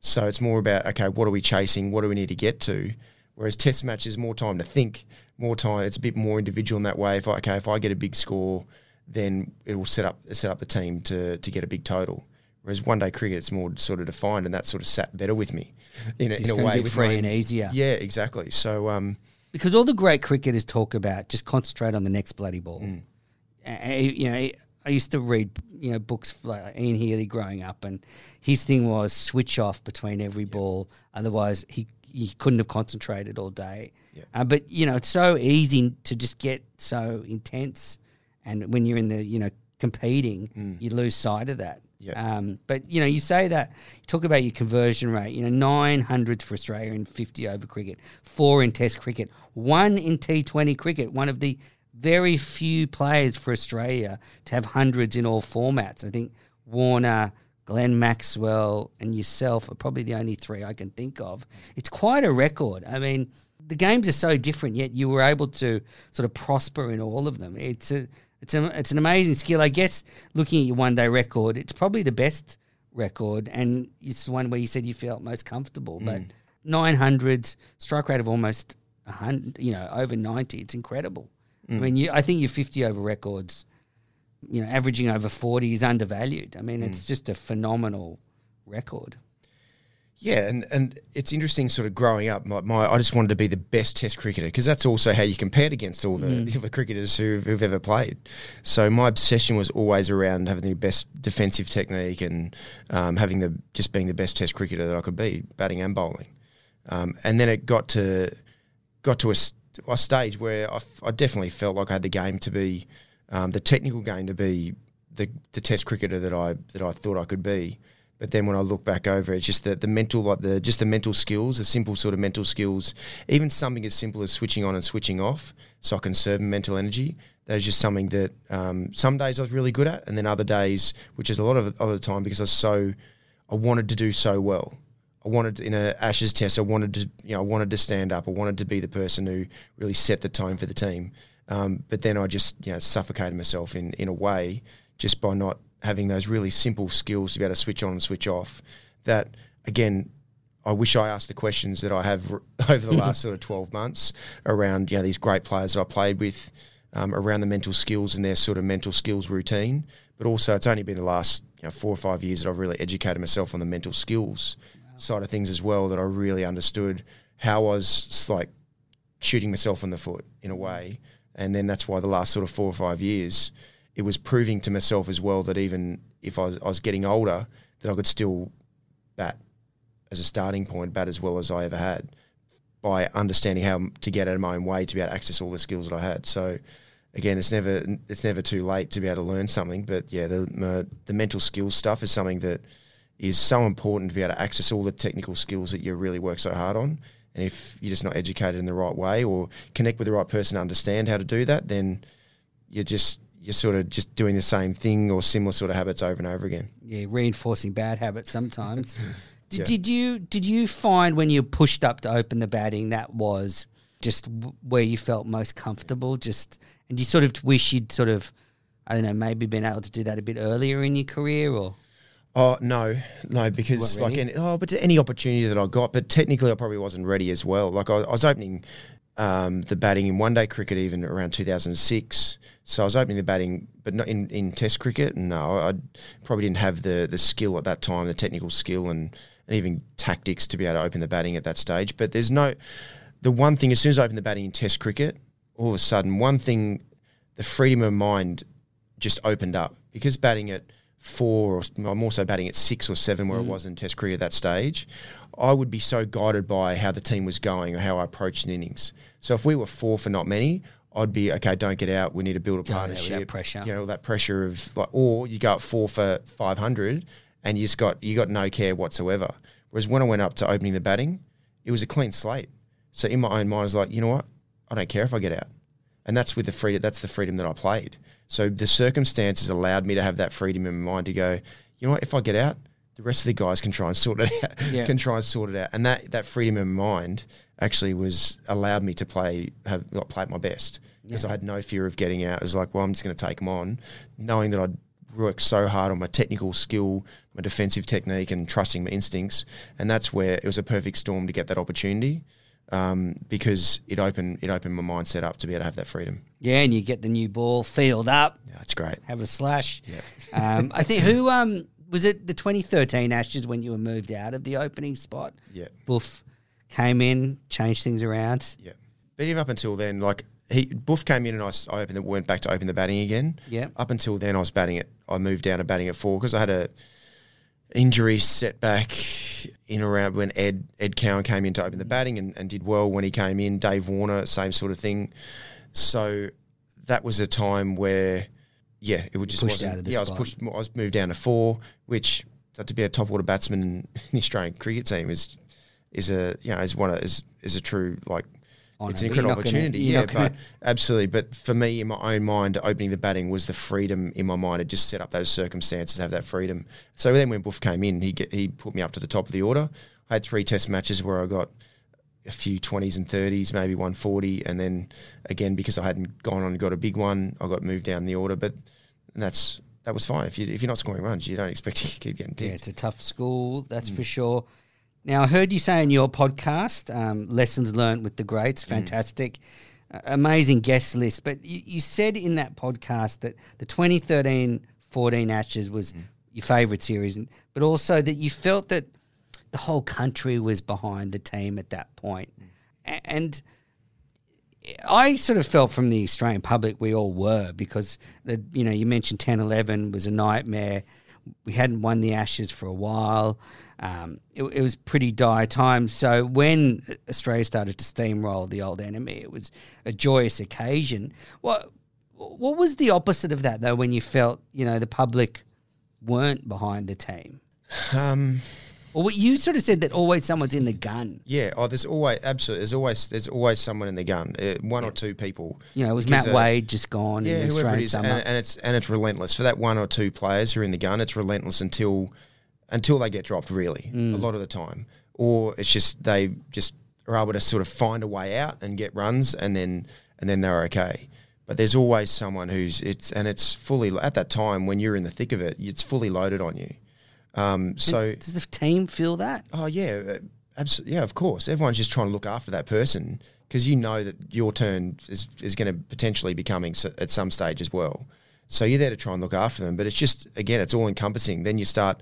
So it's more about okay, what are we chasing? What do we need to get to? Whereas Test match is more time to think, more time. It's a bit more individual in that way. If I, okay, if I get a big score, then it will set up set up the team to to get a big total. Whereas one day cricket, it's more sort of defined, and that sort of sat better with me in a, It's in a way. be free my- and easier. Yeah, exactly. So um, because all the great cricketers talk about just concentrate on the next bloody ball. Mm. Uh, you know, I used to read you know books like Ian Healy growing up, and his thing was switch off between every ball. Otherwise, he he couldn't have concentrated all day. Yeah. Uh, but you know, it's so easy to just get so intense, and when you're in the you know competing, you lose sight of that. Mm. Yeah. Um, but you know, you say that you talk about your conversion rate. You know, nine hundreds for Australia in fifty over cricket, four in Test cricket, one in T Twenty cricket. One of the very few players for Australia to have hundreds in all formats. I think Warner, Glenn Maxwell, and yourself are probably the only three I can think of. It's quite a record. I mean, the games are so different, yet you were able to sort of prosper in all of them. It's a it's a, it's an amazing skill. I guess looking at your one day record, it's probably the best record, and it's the one where you said you felt most comfortable. But mm. nine hundreds, strike rate of almost a hundred, you know, over ninety. It's incredible. I mm. mean, you, I think your fifty over records, you know, averaging over forty is undervalued. I mean, it's just a phenomenal record. Yeah, and, and it's interesting sort of growing up. My, my I just wanted to be the best Test cricketer because that's also how you compared against all the, the other cricketers who've, who've ever played. So my obsession was always around having the best defensive technique and um, having the just being the best Test cricketer that I could be, batting and bowling. Um, and then it got to got to a, a stage where I, f- I definitely felt like I had the game to be um, the technical game to be the, the Test cricketer that I that I thought I could be. But then when I look back over, it's just the, the mental, like the just the mental skills, the simple sort of mental skills, even something as simple as switching on and switching off, so I can serve mental energy. That is just something that um, some days I was really good at, and then other days, which is a lot of other time, because I was so, I wanted to do so well. I wanted in a Ashes test. I wanted to, you know, I wanted to stand up. I wanted to be the person who really set the tone for the team. Um, but then I just, you know, suffocated myself in in a way just by not having those really simple skills to be able to switch on and switch off. That again, I wish I asked the questions that I have r- over the last sort of twelve months around, you know, these great players that I played with, um, around the mental skills and their sort of mental skills routine. But also, it's only been the last you know, four or five years that I've really educated myself on the mental skills side of things as well. That I really understood how I was like shooting myself in the foot in a way. And then that's why the last sort of four or five years, it was proving to myself as well that even if I was, I was getting older, that I could still bat as a starting point, bat as well as I ever had by understanding how to get out of my own way to be able to access all the skills that I had. So again, it's never it's never too late to be able to learn something. But yeah, the the mental skills stuff is something that is so important to be able to access all the technical skills that you really work so hard on. And if you're just not educated in the right way or connect with the right person to understand how to do that, then you're just you're sort of just doing the same thing or similar sort of habits over and over again. yeah, reinforcing bad habits sometimes. did, Yeah. did you did you find when you pushed up to open the batting that was just w- where you felt most comfortable? Just and you sort of wish you'd sort of I don't know maybe been able to do that a bit earlier in your career or Oh no, no, because like any, oh, but any opportunity that I got, but technically I probably wasn't ready as well. Like I, I was opening um, the batting in one day cricket even around 2006, so I was opening the batting, but not in, in Test cricket. No, I probably didn't have the the skill at that time, the technical skill and, and even tactics to be able to open the batting at that stage. But there's no the one thing as soon as I opened the batting in Test cricket, all of a sudden one thing, the freedom of mind just opened up because batting at four or I'm also batting at six or seven where it mm. was in Test cricket at that stage. I would be so guided by how the team was going or how I approached an innings. So if we were four for not many, I'd be okay. Don't get out. We need to build a Go there with that partnership. pressure. You know that pressure of like, or you go at four for five hundred, and you just got you got no care whatsoever. Whereas when I went up to opening the batting, it was a clean slate. So in my own mind, I was like, you know what? I don't care if I get out. And that's with the freedom. That's the freedom that I played. So the circumstances allowed me to have that freedom in my mind to go. You know what? If I get out, the rest of the guys can try and sort it out. Yeah. Can try and sort it out, and that that freedom in mind actually was allowed me to play have like, play at my best because I had no fear of getting out. It was like, well, I'm just going to take them on, knowing that I'd worked so hard on my technical skill, my defensive technique, and trusting my instincts, and that's where it was a perfect storm to get that opportunity. Um, because it opened it opened my mindset up to be able to have that freedom. Yeah, and you get the new ball, field up, Yeah, it's great. have a slash. Yeah. Um, I think who um was it the 2013 Ashes when you were moved out of the opening spot? Yeah. Buff came in, changed things around. Yeah, but even up until then, like he Buff came in and I, I opened the, went back to open the batting again. Yeah. Up until then, I was batting it. I moved down to batting at four because I had a injury setback in around when Ed Ed Cowan came in to open the batting and, and did well when he came in. Dave Warner, same sort of thing. So that was a time where, yeah, it would just pushed wasn't. out of the yeah, I was pushed. I was moved down to four, which to be a top order batsman in the Australian cricket team is is a you know is one of, is is a true like Honour, it's an incredible not gonna- opportunity. yeah, but absolutely. But for me, in my own mind, opening the batting was the freedom in my mind to just set up those circumstances, have that freedom. So then when Buff came in, he get, he put me up to the top of the order. I had three Test matches where I got a few twenties and thirties, maybe one forty, and then again because I hadn't gone on and got a big one, I got moved down the order. But that's that was fine. If you if you're not scoring runs, you don't expect to keep getting picked. Yeah, it's a tough school, that's Mm. for sure. Now, I heard you say in your podcast, um, Lessons Learned with the Mm. Greats, fantastic, uh, amazing guest list. But you, you said in that podcast that the 2013 14 Ashes Mm. was your favourite series, and- but also that you felt that the whole country was behind the team at that point. Mm. And I sort of felt from the Australian public we all were because the, you know you mentioned 10 11 was a nightmare. We hadn't won the Ashes for a while. Um, it, it was pretty dire times. So when Australia started to steamroll the old enemy, it was a joyous occasion. What what was the opposite of that though? When you felt you know the public weren't behind the team, Um, or what you sort of said that always someone's in the gun. yeah. Oh, there's always absolutely. There's always there's always someone in the gun. Uh, one or two people. You know, it was Because, Matt uh, Wade just gone yeah, in the whoever it is, summer. and, and it's and it's relentless for that one or two players who are in the gun. It's relentless until until they get dropped. Really, Mm. a lot of the time, or it's just they just are able to sort of find a way out and get runs, and then and then they're okay. But there's always someone who's it's and it's fully at that time when you're in the thick of it, it's fully loaded on you. Um, so Does the team feel that? Oh yeah, absolutely. Yeah, of course. Everyone's just trying to look after that person because you know that your turn is is going to potentially be coming s- at some stage as well. So you're there to try and look after them, but it's just again, it's all encompassing. Then you start,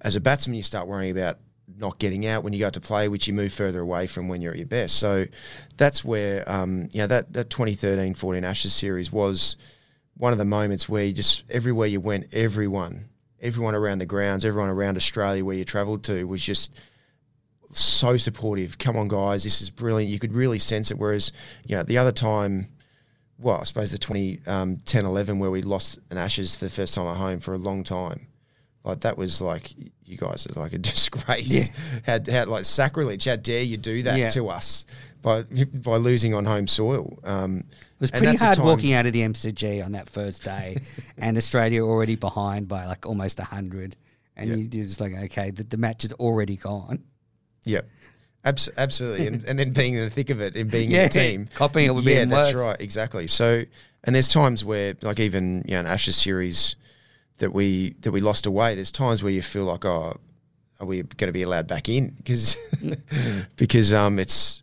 as a batsman, you start worrying about not getting out when you go out to play, which you move further away from when you're at your best. So that's where, um, you know, that that 2013-14 Ashes series was one of the moments where you just everywhere you went, everyone, everyone around the grounds, everyone around Australia where you travelled to was just so supportive. Come on, guys, this is brilliant. You could really sense it. Whereas, you know, the other time, well, I suppose the 2010 11 where we lost an Ashes for the first time at home for a long time. Like that was like you guys are like a disgrace. Had had like sacrilege. How dare you do that Yeah. to us by by losing on home soil? Um, It was pretty hard walking out of the MCG on that first day, and Australia already behind by like almost hundred, and Yeah. you- you're just like, okay, the, the match is already gone. Yeah, Abs- absolutely. and, and then being in the thick of it and being Yeah, in the team, copying it would be yeah, that's worse. right, exactly. So, and there's times where, like even you know, an Ashes series that we that we lost away. There's times where you feel like, oh, are we going to be allowed back in? Because because um, it's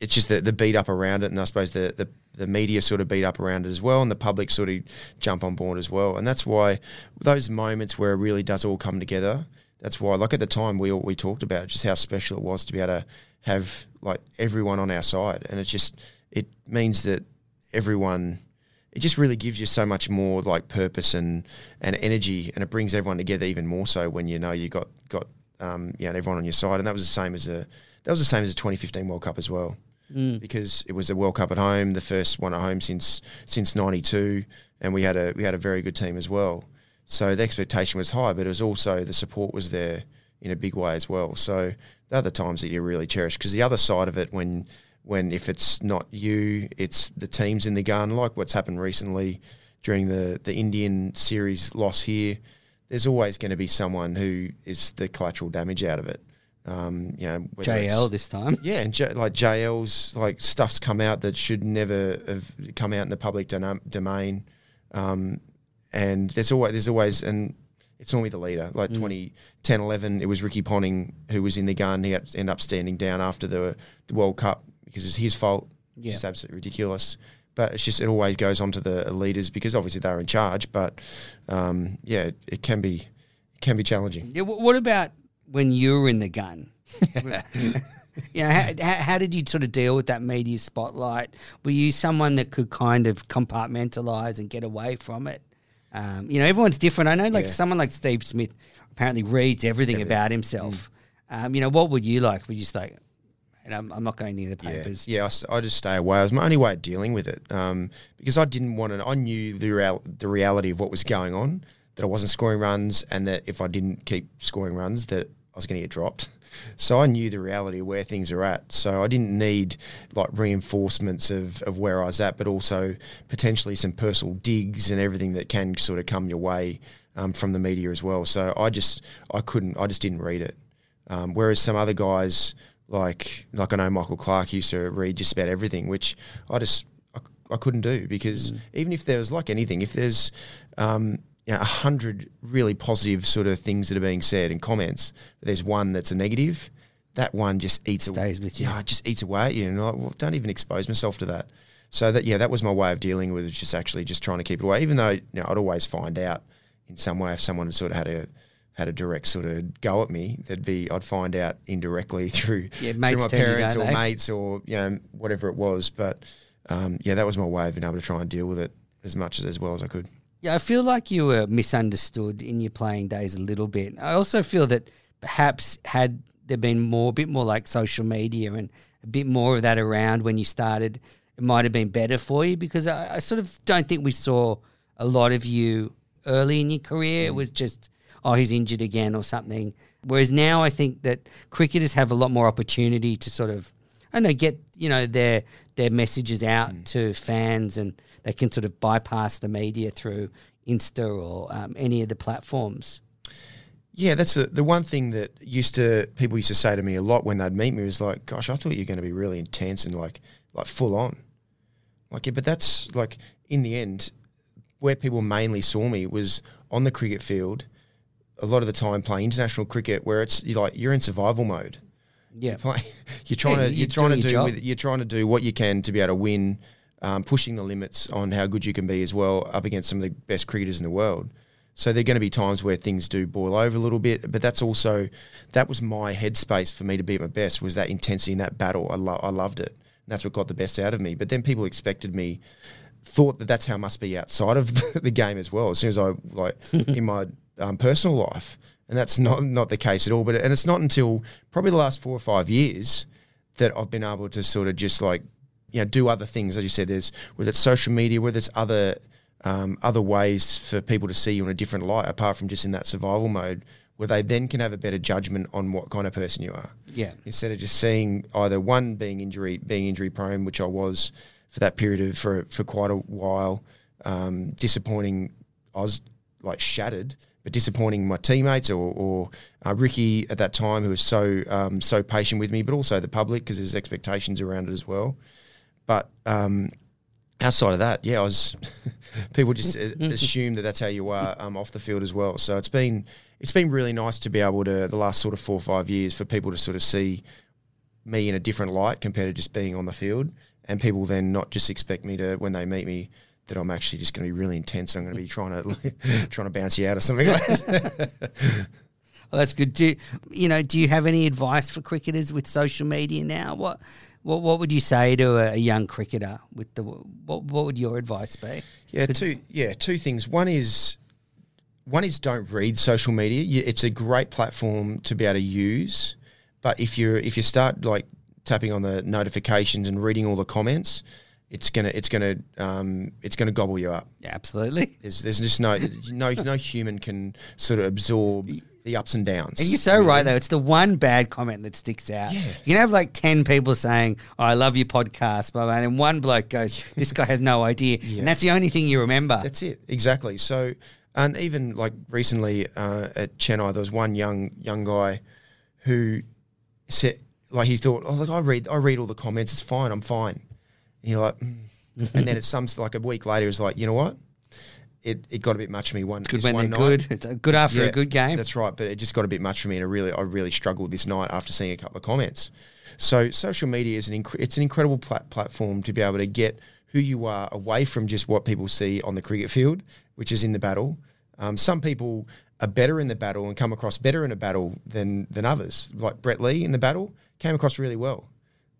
it's just the, the beat up around it, and I suppose the, the the media sort of beat up around it as well, and the public sort of jump on board as well, and that's why those moments where it really does all come together. That's why, like at the time, we all, we talked about just how special it was to be able to have like everyone on our side, and it just it means that everyone. It just really gives you so much more like purpose and, and energy, and it brings everyone together even more so when you know you got got um, you know everyone on your side, and that was the same as a that was the same as the 2015 World Cup as well. Because it was a World Cup at home, the first one at home since since '92, and we had a we had a very good team as well. So the expectation was high, but it was also the support was there in a big way as well. So the other times that you really cherish because the other side of it when when if it's not you, it's the teams in the gun, like what's happened recently during the the Indian series loss here. There's always going to be someone who is the collateral damage out of it. Um, you know, JL this time. yeah, and J- like JL's like stuff's come out that should never have come out in the public dom- domain. Um, and there's always there's always and it's normally the leader. Like Mm. 2010, 11, it was Ricky Ponting who was in the gun. He had to end up standing down after the, the World Cup because it's his fault. Yeah. It's absolutely ridiculous. But it's just it always goes on to the leaders because obviously they're in charge. But um, yeah, it, it can be it can be challenging. Yeah, wh- what about when you were in the gun? you know, how, how, how did you sort of deal with that media spotlight? Were you someone that could kind of compartmentalize and get away from it? Um, you know, everyone's different. I know, like Yeah. someone like Steve Smith apparently reads everything, about himself. Um, you know, what would you like? Would you just like, and I'm, I'm not going near the papers. Yeah, yeah I, I just stay away. It was my only way of dealing with it um, because I didn't want to. I knew the real, the reality of what was going on. That I wasn't scoring runs, and that if I didn't keep scoring runs, that I was going to get dropped. So I knew the reality of where things are at. So I didn't need like reinforcements of, of where I was at, but also potentially some personal digs and everything that can sort of come your way um, from the media as well. So I just I couldn't I just didn't read it. Um, whereas some other guys, like like I know Michael Clarke used to read just about everything, which I just I, I couldn't do because even if there was like anything, if there's um, you know, a hundred really positive sort of things that are being said and comments, but there's one that's a negative, that one just eats Stays with you. Yeah, it just eats away at you, and like, well, don't even expose myself to that. So that yeah, that was my way of dealing with it, just actually just trying to keep it away. Even though you know, I'd always find out in some way if someone had sort of had a had a direct sort of go at me, that'd be I'd find out indirectly through, Yeah, through my parents or mates or you know whatever it was. But um, yeah, that was my way of being able to try and deal with it as much as as well as I could. Yeah, I feel like you were misunderstood in your playing days a little bit. I also feel that perhaps had there been more, a bit more like social media and a bit more of that around when you started, it might have been better for you because I, I sort of don't think we saw a lot of you early in your career. It mm. was just, oh, he's injured again or something. Whereas now I think that cricketers have a lot more opportunity to sort of I don't get you know their their messages out to fans, and they can sort of bypass the media through Insta or um, any of the platforms. Yeah, that's the the one thing that used to people used to say to me a lot when they'd meet me was like, "Gosh, I thought you were going to be really intense and like like full on." Like, yeah, but that's like in the end, where people mainly saw me was on the cricket field. A lot of the time playing international cricket, where it's you're like you're in survival mode. Yeah, Play, you're trying Yeah, to you're you're trying to do with, you're trying to do what you can to be able to win, um, pushing the limits on how good you can be as well up against some of the best cricketers in the world. So there are going to be times where things do boil over a little bit, but that's also that was my headspace for me to be at my best was that intensity in that battle. I lo- I loved it. And that's what got the best out of me. But then people expected me, thought that that's how it must be outside of the, the game as well. As soon as I like in my um, personal life, and that's not not the case at all. But and it's not until probably the last four or five years that I've been able to sort of just like you know do other things. As you said, there's whether it's social media, whether it's other um, other ways for people to see you in a different light, apart from just in that survival mode, where they then can have a better judgment on what kind of person you are yeah, instead of just seeing either one being injury being injury prone, which I was for that period of for for quite a while, um, disappointing. I was like shattered, but disappointing my teammates or, or uh, Ricky at that time, who was so um, so patient with me, but also the public because there's expectations around it as well. But um, outside of that, yeah, I was. people just assume that that's how you are um, off the field as well. So it's been it's been really nice to be able to the last sort of four or five years for people to sort of see me in a different light compared to just being on the field, and people then not just expect me to when they meet me that I'm actually just going to be really intense. I'm going to be trying to trying to bounce you out or something like that. well, that's good. Do you know? Do you have any advice for cricketers with social media now? What what what would you say to a, a young cricketer with the what what would your advice be? Yeah, two yeah, two things. One is one is don't read social media. It's a great platform to be able to use, but if you if you start like tapping on the notifications and reading all the comments, it's gonna it's gonna um, it's gonna gobble you up. Yeah, absolutely. There's there's just no no no human can sort of absorb the ups and downs. And you're so right though. It's the one bad comment that sticks out. Yeah. You can have like ten people saying, oh, "I love your podcast," blah, blah, and then one bloke goes, "This guy has no idea," and that's the only thing you remember. That's it, exactly. So, and even like recently uh, at Chennai, there was one young young guy who said, like he thought, oh, look, I read, I read all the comments. It's fine. I'm fine. And you're like, mm. and then it's some like a week later, it's like, you know what? It, it got a bit much for me one. good when one they're night. good. It's a good after Yeah, a good game. That's right, but it just got a bit much for me, and I really, I really struggled this night after seeing a couple of comments. So social media is an inc- it's an incredible plat- platform to be able to get who you are away from just what people see on the cricket field, which is in the battle. Um, some people are better in the battle and come across better in a battle than than others. Like Brett Lee in the battle came across really well.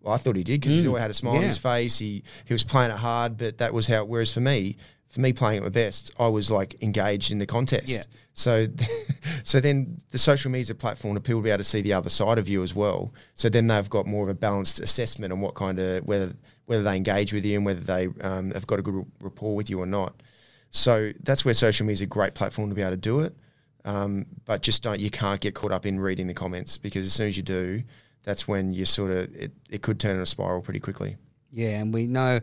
Well, I thought he did because he always had a smile on Mm. his face. He he was playing it hard, but that was how. Whereas for me, for me playing at my best, I was like engaged in the contest. Yeah. So, so then the social media platform to people to be able to see the other side of you as well. So then they've got more of a balanced assessment on what kind of whether whether they engage with you and whether they um, have got a good rapport with you or not. So that's where social media is a great platform to be able to do it. Um, but just don't you can't get caught up in reading the comments because as soon as you do, that's when you sort of it, it could turn in a spiral pretty quickly. Yeah, and we know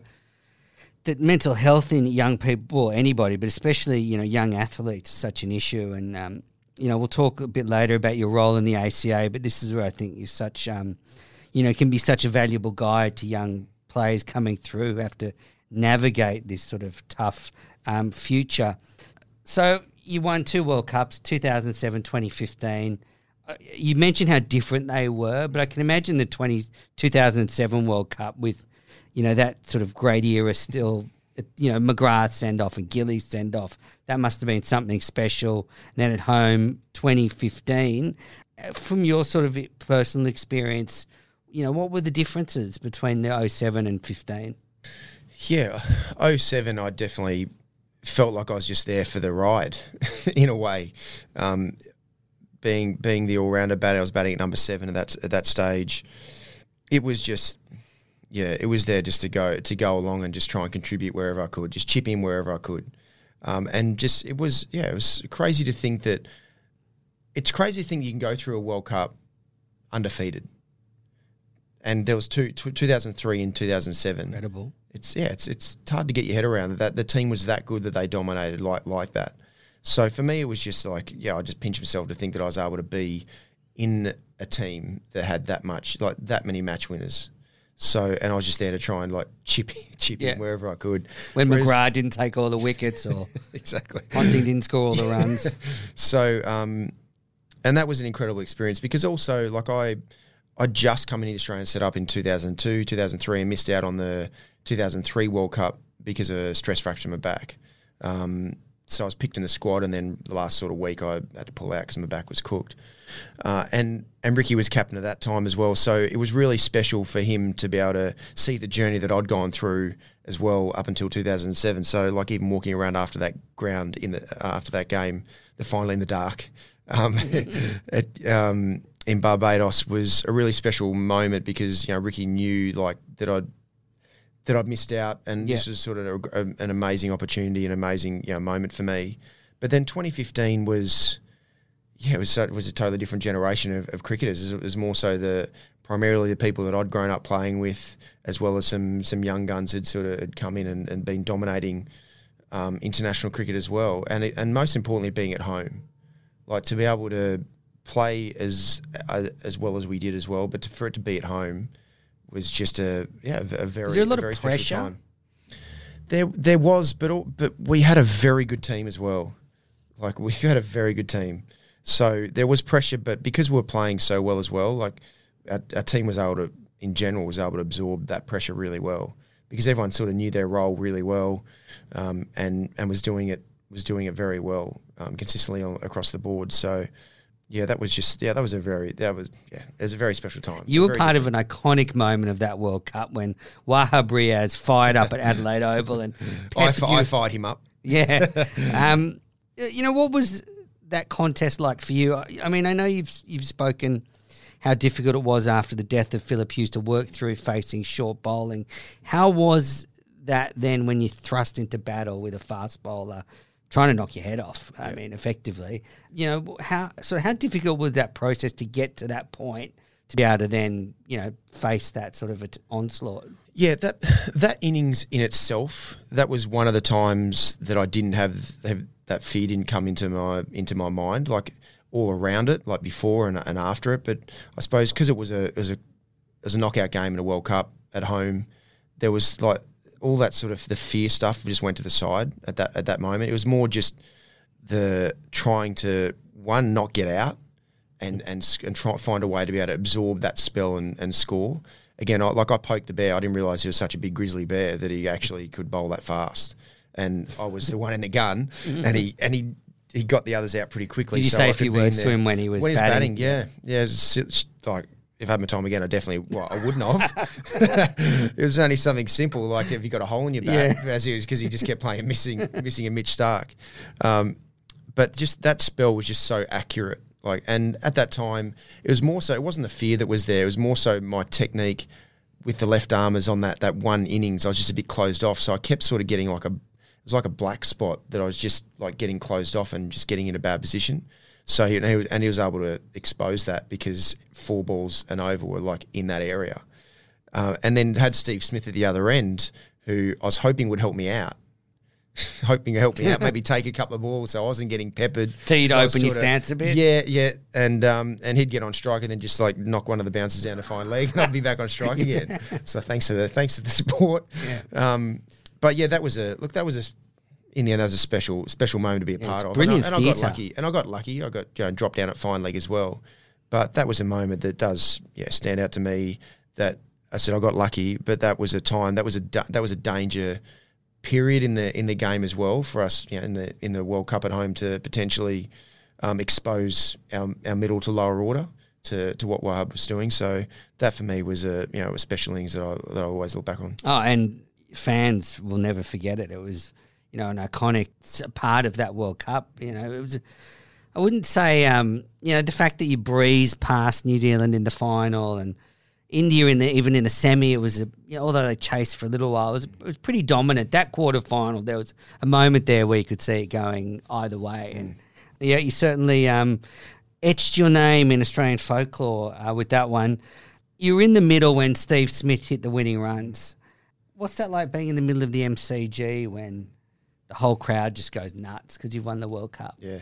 that mental health in young people, or anybody, but especially you know young athletes, is such an issue. And um, you know we'll talk a bit later about your role in the ACA, but this is where I think you're such, um, you know, can be such a valuable guide to young players coming through who have to navigate this sort of tough um, future. So you won two World Cups, 2007, 2015. Uh, You mentioned how different they were, but I can imagine the 20, 2007 World Cup with, you know, that sort of great era still, you know, McGrath send off and Gilly send off. That must have been something special. And then at home, 2015. Uh, From your sort of personal experience, you know, what were the differences between the 07 and 15? Yeah, 07, I definitely felt like I was just there for the ride, in a way. Um, being being the all rounder batter, I was batting at number seven at that at that stage. It was just, yeah, it was there just to go to go along and just try and contribute wherever I could, just chip in wherever I could, um, and just it was yeah, it was crazy to think that. It's crazy to think you can go through a World Cup undefeated. And there was two, tw 2003 and 2007 Incredible. it's yeah, it's it's hard to get your head around that the team was that good that they dominated like like that. So for me, it was just like yeah, I just pinched myself to think that I was able to be in a team that had that much like that many match winners. So and I was just there to try and like chip chip Yeah. in wherever I could. When Whereas- McGrath didn't take all the wickets or exactly. Ponting didn't score all the runs. So, um, and that was an incredible experience because also, like I, I just come into Australia and set up in 2002, 2003, and missed out on the 2003 World Cup because of a stress fracture in my back. Um, so I was picked in the squad, and then the last sort of week I had to pull out because my back was cooked. Uh, and and Ricky was captain at that time as well, so it was really special for him to be able to see the journey that I'd gone through as well up until 2007. So like even walking around after that ground in the after that game, the final in the dark, um, at, um, in Barbados was a really special moment because you know Ricky knew like that I'd that I'd missed out, and this was sort of a, a, an amazing opportunity, an amazing you know, moment for me. But then 2015 was, yeah, it was so, it was a totally different generation of, of cricketers. It was more so the primarily the people that I'd grown up playing with, as well as some some young guns had sort of had come in and, and been dominating um, international cricket as well, and it, and most importantly being at home, like to be able to play as uh, as well as we did as well, but to, for it to be at home was just a yeah a, a very there a lot of very special pressure? time. There there was, but all, but we had a very good team as well. Like we had a very good team, so there was pressure, but because we were playing so well as well, like our, our team was able to, in general, was able to absorb that pressure really well because everyone sort of knew their role really well, um, and and was doing it was doing it very well um, consistently all, across the board. So. Yeah, that was just yeah, that was a very that was yeah, it was a very special time. You were part good of an iconic moment of that World Cup when Wahab Riaz fired up at Adelaide Oval and I, you- I fired him up. Yeah. um, you know, what was that contest like for you? I I mean, I know you've you've spoken how difficult it was after the death of Philip Hughes to work through facing short bowling. How was that then when you thrust into battle with a fast bowler trying to knock your head off. I mean, effectively, you know how so how difficult was that process to get to that point to be able to then you know face that sort of an onslaught. Yeah, that that innings in itself, that was one of the times that I didn't have, have that fear didn't come into my into my mind, like all around it, like before and, and after it. But I suppose because it was a it was a it was a knockout game in a World Cup at home, there was like all that sort of the fear stuff just went to the side at that at that moment. It was more just the trying to one not get out and and and try find a way to be able to absorb that spell and, and score. Again, I, like I poked the bear, I didn't realise he was such a big grizzly bear that he actually could bowl that fast. And I was the one in the gun, and he and he he got the others out pretty quickly. Did you so say I a few words to him when he was when batting? he was batting? Yeah, yeah. It's, it's like if I had my time again, I definitely well, I wouldn't have. it was only something simple like if you got a hole in your bat, as he was because he just kept playing missing missing a Mitch Starc. Um, but just that spell was just so accurate. Like, and at that time, it was more so. It wasn't the fear that was there. It was more so my technique with the left armers on that that one innings. I was just a bit closed off, so I kept sort of getting like a. It was like a black spot that I was just like getting closed off and just getting in a bad position. So he, and he was- and he was able to expose that because four balls and over were like in that area, uh, and then had Steve Smith at the other end, who I was hoping would help me out. hoping to help me out, maybe take a couple of balls so I wasn't getting peppered. So you'd open your of- stance a bit? Yeah, yeah, and um, and he'd get on strike and then just like knock one of the bouncers down to fine leg, and I'd be back on strike again. So thanks to the thanks to the support. Yeah. Um, but yeah, that was a look. That was a in the end, that was a special special moment to be a part of. brilliant and I, and I got lucky, and I got lucky. I got you know, dropped down at fine leg as well. But that was a moment that does yeah stand out to me. That I said I got lucky, but that was a time that was a that was a danger period in the in the game as well for us. You know, in the in the World Cup at home to potentially um, expose our, our middle to lower order to, to what Wahab was doing. So that for me was a you know a special innings that I that I always look back on. Oh, and fans will never forget it. It was, you know, an iconic part of that World Cup. You know, it was. I wouldn't say, um, you know, the fact that you breezed past New Zealand in the final and India in the even in the semi. It was, a, you know, although they chased for a little while, it was, it was pretty dominant. That quarter final, there was a moment there where you could see it going either way, and yeah, you certainly um, etched your name in Australian folklore uh, with that one. You were in the middle when Steve Smith hit the winning runs. What's that like being in the middle of the MCG when the whole crowd just goes nuts because you've won the World Cup? Yeah.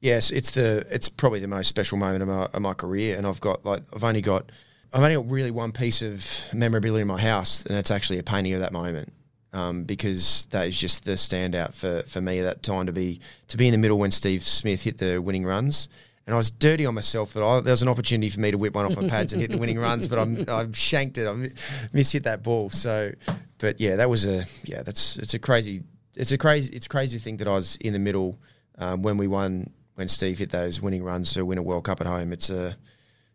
Yes, it's the it's probably the most special moment of my, of my career, and I've got like I've only got I've only got really one piece of memorabilia in my house, and it's actually a painting of that moment. Um, because that is just the standout for, for me at that time to be to be in the middle when Steve Smith hit the winning runs, and I was dirty on myself that I, there was an opportunity for me to whip one off my pads and hit the winning runs, but I'm I shanked it, I mi- miss hit that ball. So, but yeah, that was a yeah, that's it's a crazy it's a crazy it's a crazy thing that I was in the middle um, when we won when Steve hit those winning runs to win a World Cup at home. It's a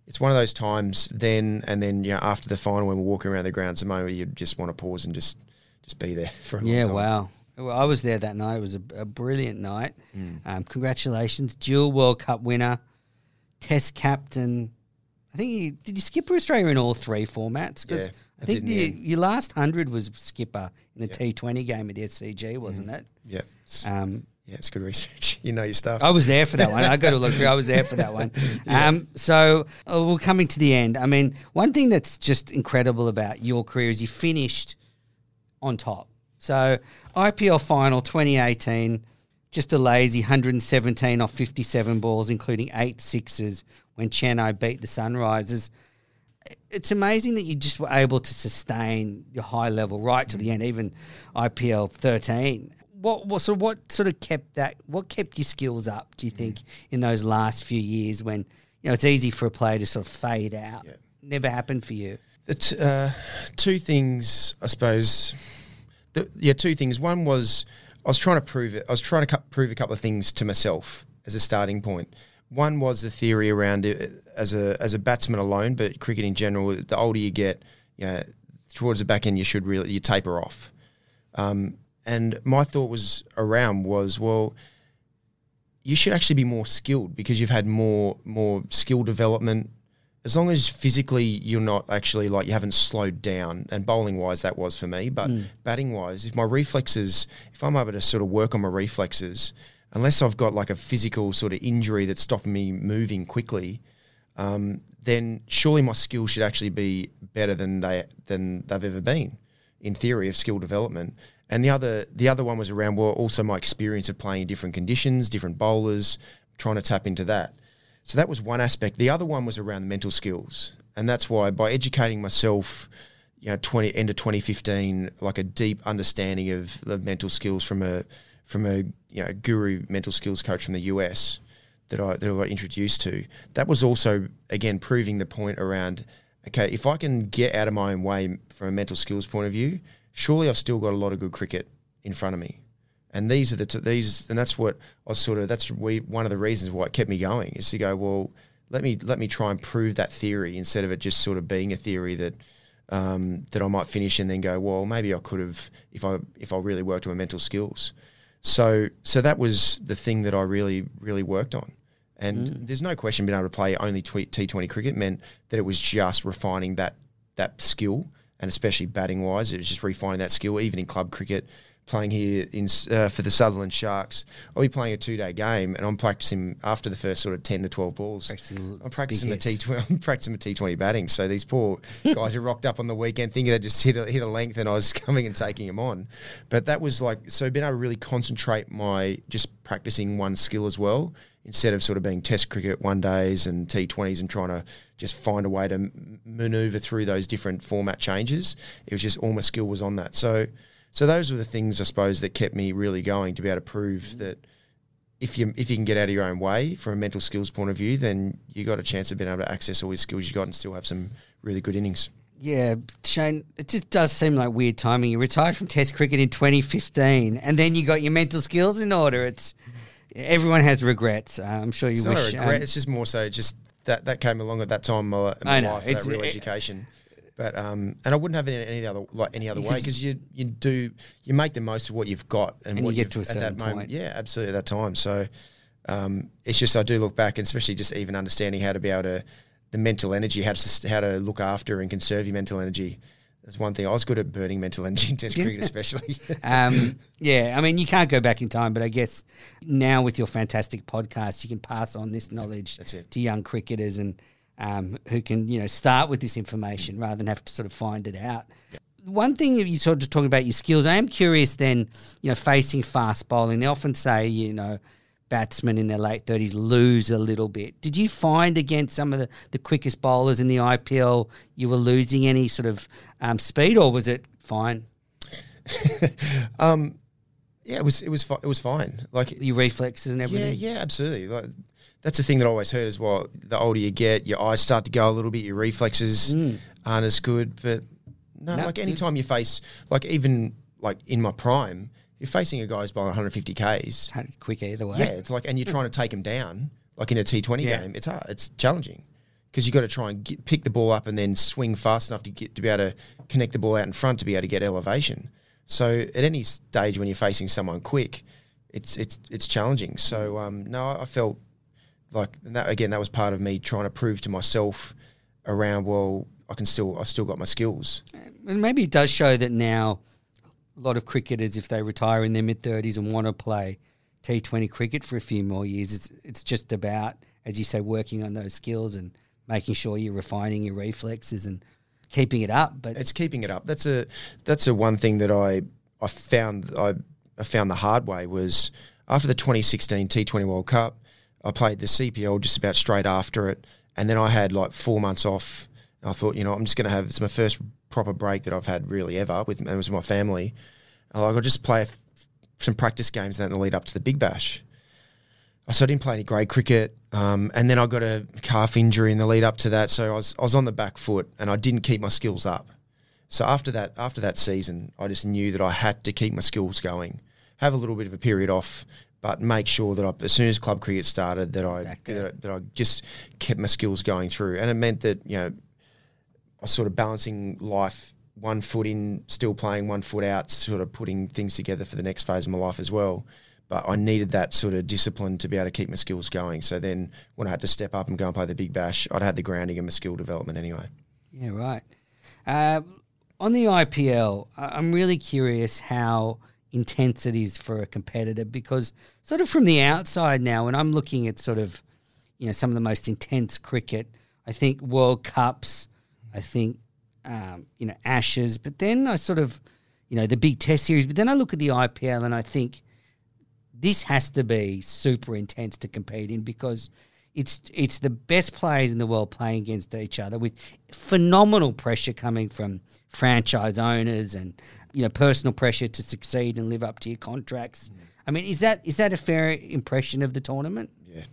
it's one of those times then and then yeah after the final when we're walking around the grounds, a moment you just want to pause and just just be there for a long Yeah, wow. Well, I was there that night. It was a, a brilliant night. Mm. Um, congratulations, dual World Cup winner, Test captain. I think you did you skipper Australia in all three formats? 'Cause Yeah, I think the the, your last hundred was skipper in the T Twenty game at the SCG, wasn't it? Yeah, it's, Um, yeah, it's good research. you know your stuff. I was there for that one. I got to look. I was there for that one. Um, so uh, we're coming to the end. I mean, one thing that's just incredible about your career is you finished on top. So IPL final 2018, just a lazy 117 off 57 balls, including eight sixes when Chennai beat the Sunrisers. It's amazing that you just were able to sustain your high level right to the end, even IPL 13. What, what sort of what sort of kept that? What kept your skills up? Do you think in those last few years when you know it's easy for a player to sort of fade out? Yeah. Never happened for you. The t- uh, two things, I suppose. The, yeah, two things. One was I was trying to prove it. I was trying to cu- prove a couple of things to myself as a starting point. One was the theory around it as a as a batsman alone, but cricket in general. The older you get, you know, towards the back end, you should really you taper off. Um, and my thought was around was well, you should actually be more skilled because you've had more more skill development as long as physically you're not actually like you haven't slowed down, and bowling wise that was for me, but Hmm. batting wise, if my reflexes, if I'm able to sort of work on my reflexes, unless I've got like a physical sort of injury that's stopping me moving quickly, um, then surely my skills should actually be better than they than they've ever been, in theory of skill development. And the other the other one was around well also my experience of playing in different conditions, different bowlers, trying to tap into that. So that was one aspect. The other one was around the mental skills, and that's why by educating myself, you know, twenty end of twenty fifteen, like a deep understanding of the mental skills from a from a you know guru mental skills coach from the US that I that I got introduced to. That was also again proving the point around okay, if I can get out of my own way from a mental skills point of view, surely I've still got a lot of good cricket in front of me. And these are the t- these, and that's what I sort of. That's we, one of the reasons why it kept me going is to go. Well, let me let me try and prove that theory instead of it just sort of being a theory that um, that I might finish and then go. Well, maybe I could have if I if I really worked on my mental skills. So so that was the thing that I really really worked on. And mm. there's no question being able to play only T20 cricket meant that it was just refining that that skill, and especially batting wise, it was just refining that skill. Even in club cricket, playing here in uh, for the Sutherland Sharks, I'll be playing a two day game, and I'm practicing after the first sort of ten to twelve balls. Practicing I'm practicing the T twenty. I'm practicing the T Twenty batting. So these poor guys who rocked up on the weekend thinking they just hit a, hit a length, and I was coming and taking them on. But that was like so being able to really concentrate my just practicing one skill as well instead of sort of being Test cricket one days and T Twenties and trying to just find a way to maneuver through those different format changes. It was just all my skill was on that. So. So those were the things I suppose that kept me really going to be able to prove that if you if you can get out of your own way from a mental skills point of view, then you got a chance of being able to access all these skills you got and still have some really good innings. Yeah, Shane, it just does seem like weird timing. You retired from Test cricket in 2015, and then you got your mental skills in order. It's everyone has regrets. Uh, I'm sure you It's wish. not a regret. um, it's just more so just that that came along at that time in my, in my life, it's- that real it- education. But um, and I wouldn't have it any other like any other way Because- you you do you make the most of what you've got and, And what you get to a at certain that moment. point. Yeah, absolutely at that time. So um, it's just I do look back and especially just even understanding how to be able to the mental energy, how to how to look after and conserve your mental energy. That's one thing I was good at burning mental energy in Test cricket, especially. um, yeah, I mean, you can't go back in time, but I guess now with your fantastic podcast, you can pass on this knowledge to young cricketers and um, who can, you know, start with this information rather than have to sort of find it out. One thing you sort of talking about your skills, I am curious then, you know, facing fast bowling, they often say, you know, batsmen in their late 30s lose a little bit. Did you find against some of the, the quickest bowlers in the IPL you were losing any sort of um, speed or was it fine? um, yeah, it was it was fi- it was fine. Like Your reflexes and Yeah, everything? yeah, absolutely. Like that's the thing that I always heard as well. The older you get, your eyes start to go a little bit, your reflexes aren't as good. But no, Mm. No, like anytime you face, like even like in my prime, you're facing a guy who's bowling 150 k's. quick either way. Yeah, it's like, and you're trying to take him down, like in a T20 Yeah. game. It's hard. It's challenging because you've got to try and get, pick the ball up and then swing fast enough to get to be able to connect the ball out in front to be able to get elevation. So at any stage when you're facing someone quick, it's it's it's challenging. So um, no, I felt like and that again that was part of me trying to prove to myself around well I can still I still got my skills. And maybe it does show that now a lot of cricketers, if they retire in their mid 30s and want to play T20 cricket for a few more years, it's, it's just about, as you say, working on those skills and making sure you're refining your reflexes and keeping it up. But It's keeping it up. That's a that's a one thing that I I found I, I found the hard way was after the 2016 T20 World Cup, I played the CPL just about straight after it, and then I had like four months off. I thought, you know, I'm just going to have it's my first proper break that I've had really ever with and with my family. And like, I'll just play f- some practice games then in the lead up to the Big Bash. So I didn't play any grade cricket, um, and then I got a calf injury in the lead up to that. So I was I was on the back foot, and I didn't keep my skills up. So after that after that season, I just knew that I had to keep my skills going, have a little bit of a period off, but make sure that I, as soon as club cricket started, that I that, I- that I just kept my skills going through, and it meant that you know I was sort of balancing life, one foot in, still playing, one foot out, sort of putting things together for the next phase of my life as well. but I needed that sort of discipline to be able to keep my skills going. So then when I had to step up and go and play the Big Bash, I'd had the grounding and my skill development anyway. Yeah, right. Uh, on the IPL, I'm really curious how intense it is for a competitor because, sort of from the outside now, when I'm looking at sort of, you know, some of the most intense cricket, I think World Cups, I think, um, you know, Ashes, but then I sort of, you know, the big Test series, but then I look at the IPL and I think this has to be super intense to compete in because it's it's the best players in the world playing against each other with phenomenal pressure coming from franchise owners and you know personal pressure to succeed and live up to your contracts. Mm. I mean, is that is that a fair impression of the tournament? Yeah,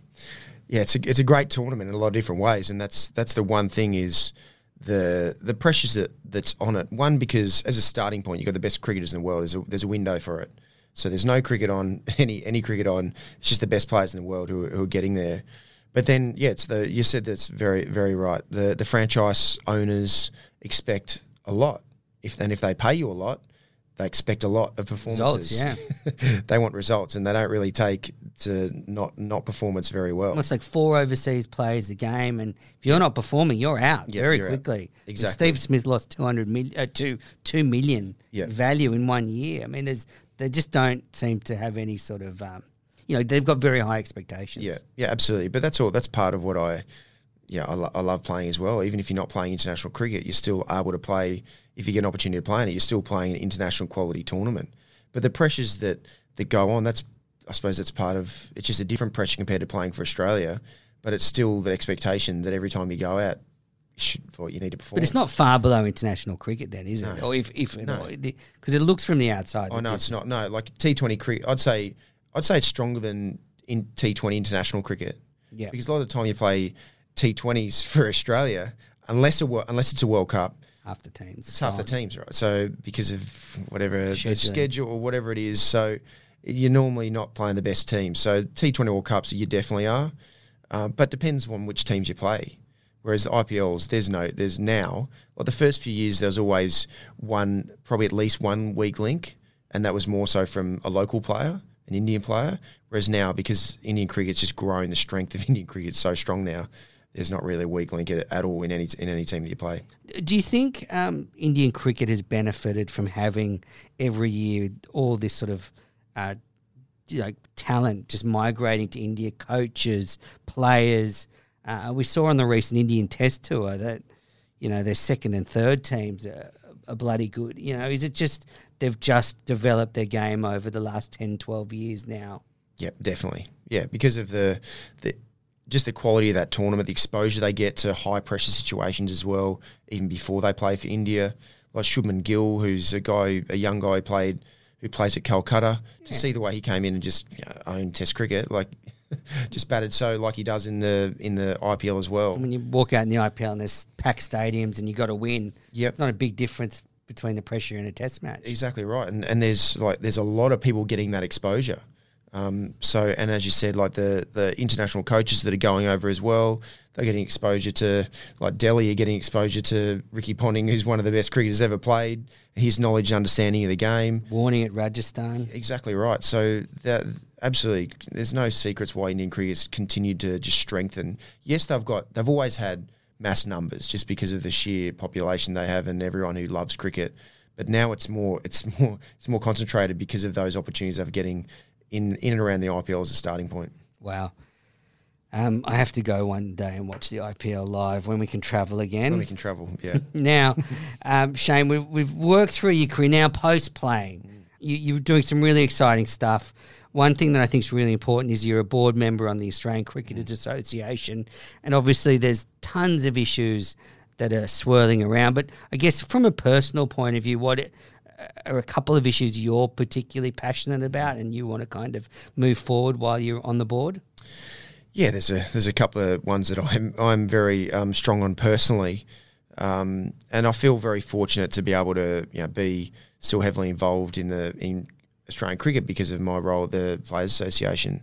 yeah. It's a it's a great tournament in a lot of different ways, and that's that's the one thing is the the pressures that that's on it. One because as a starting point, you've got the best cricketers in the world. There's a, there's a window for it. So there's no cricket on any any cricket on. It's just the best players in the world who, who are getting there. But then, yeah, it's the you said that's very very right. The the franchise owners expect a lot. If and if they pay you a lot, they expect a lot of performances. Results, they want results, and they don't really take to not not performance very well. It's like four overseas players a game, and if you're not performing, you're out Yeah, very you're out. quickly. And Exactly. Steve Smith lost two hundred million, uh, two two million Yeah. value in one year. I mean, there's they just don't seem to have any sort of, um, you know, they've got very high expectations. Yeah, yeah, absolutely. But that's all. That's part of what I, yeah, I, lo- I love playing as well. Even if you're not playing international cricket, you're still able to play. If you get an opportunity to play in it, you're still playing an international quality tournament. But the pressures that that go on, that's I suppose that's part of. It's just a different pressure compared to playing for Australia. But it's still the expectation that every time you go out, you should, you need to perform. But it's not far below international cricket, then, is it? Or if if No. because it looks from the outside. Oh no, it's not. No, like T Twenty cricket, I'd say I'd say it's stronger than in T Twenty international cricket. Yeah. because a lot of the time you play T Twenties for Australia, unless a, unless it's a World Cup, half the teams. it's half the teams, right? So because of whatever the schedule or whatever it is, so you're normally not playing the best team. So T Twenty World Cups, you definitely are, uh, but depends on which teams you play. Whereas the IPLs, there's no, there's now. Like the first few years, there was always one, probably at least one weak link, and that was more so from a local player, an Indian player. Whereas now, because Indian cricket's just grown, the strength of Indian cricket's so strong now. There's not really a weak link at, all in any in any team that you play. Do you think um, Indian cricket has benefited from having every year all this sort of uh, talent just migrating to India, coaches, players? Uh, we saw on the recent Indian Test tour that you know their second and third teams are, are bloody good. You know, is it just they've just developed their game over the last 10, 12 years now? Yeah, definitely. Yeah, because of the the just the quality of that tournament, the exposure they get to high pressure situations as well, even before they play for India. Like Shubman Gill, who's a guy, a young guy who played who plays at Calcutta. To see the way he came in and just you know, owned Test cricket, like just batted so like he does in the in the IPL as well. When you walk out in the IPL and there's packed stadiums and you got to win, Yep. it's not a big difference between the pressure in a Test match. Exactly right, and and there's like there's a lot of people getting that exposure. Um, so and as you said, like the the international coaches that are going over as well, they're getting exposure to like Delhi are getting exposure to Ricky Ponting, who's one of the best cricketers ever played. His knowledge and understanding of the game, Warnie at Rajasthan. exactly right. So that absolutely, there's no secrets why Indian cricket's continued to just strengthen. Yes, they've got they've always had mass numbers just because of the sheer population they have and everyone who loves cricket. But now it's more it's more it's more concentrated because of those opportunities they're getting in in and around the IPL as a starting point. Wow. Um, I have to go one day and watch the IPL live when we can travel again. When we can travel, yeah. now, um, Shane, we've, we've worked through your career now post playing. You, you're doing some really exciting stuff. One thing that I think is really important is you're a board member on the Australian Cricketers Association, and obviously there's tons of issues that are swirling around. But I guess from a personal point of view, what it, are a couple of issues you're particularly passionate about, and you want to kind of move forward while you're on the board? Yeah, there's a there's a couple of ones that I'm I'm very um, strong on personally, um, and I feel very fortunate to be able to you know, be still heavily involved in the in Australian cricket because of my role at the Players Association.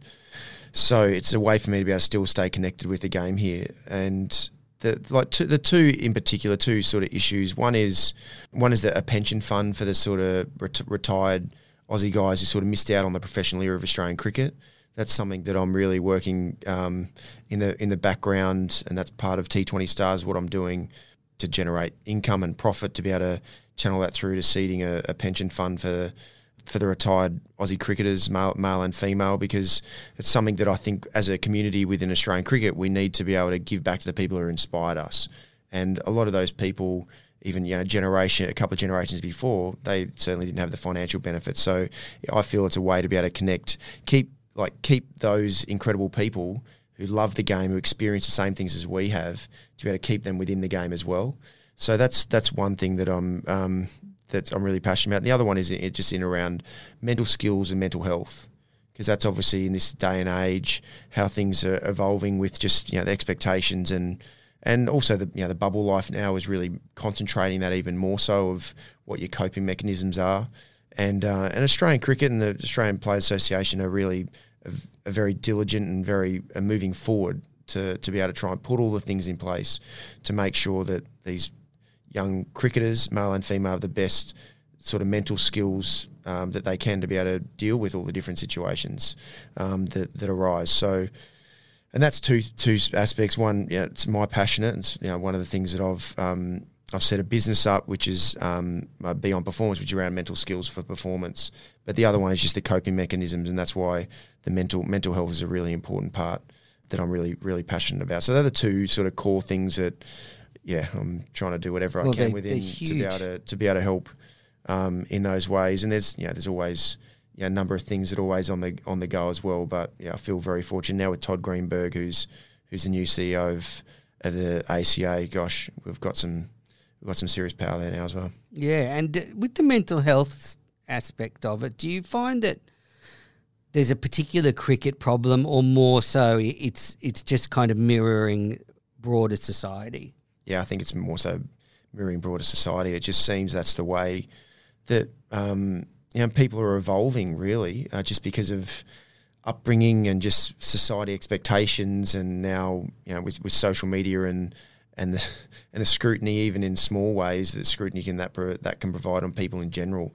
So it's a way for me to be able to still stay connected with the game here, and the like two, the two in particular two sort of issues. One is one is the, a pension fund for the sort of ret- retired Aussie guys who sort of missed out on the professional era of Australian cricket. That's something that I'm really working um, in the in the background, and that's part of T20 Stars. What I'm doing to generate income and profit to be able to channel that through to seeding a, a pension fund for for the retired Aussie cricketers, male, male and female, because it's something that I think as a community within Australian cricket, we need to be able to give back to the people who inspired us. And a lot of those people, even you know, generation, a couple of generations before, they certainly didn't have the financial benefits. So I feel it's a way to be able to connect, keep like keep those incredible people who love the game, who experience the same things as we have, to be able to keep them within the game as well. So that's that's one thing that I'm um, that I'm really passionate about. And the other one is just in around mental skills and mental health, because that's obviously in this day and age how things are evolving with just you know the expectations and and also the you know the bubble life now is really concentrating that even more so of what your coping mechanisms are. And uh, and Australian cricket and the Australian Players Association are really a, very diligent and very moving forward to, to be able to try and put all the things in place to make sure that these young cricketers, male and female, have the best sort of mental skills um, that they can to be able to deal with all the different situations um, that, that arise. So, and that's two two aspects. One, yeah, it's my passionate. It's you know one of the things that I've um, I've set a business up, which is um, Beyond Performance, which is around mental skills for performance. But the other one is just the coping mechanisms, and that's why the mental mental health is a really important part that I'm really really passionate about. So they're the two sort of core things that yeah, I'm trying to do whatever well, I can within to be able to to be able to help um, in those ways. And there's yeah, there's always yeah, a number of things that are always on the on the go as well. But yeah, I feel very fortunate now with Todd Greenberg, who's who's the new CEO of, of the ACA. Gosh, we've got some we've got some serious power there now as well. Yeah, and uh, with the mental health aspect of it, do you find that there's a particular cricket problem, or more so, it's it's just kind of mirroring broader society? Yeah, I think it's more so mirroring broader society. It just seems that's the way that um, you know people are evolving, really, uh, just because of upbringing and just society expectations, and now you know with, with social media and and the and the scrutiny, even in small ways, that scrutiny can that that can provide on people in general.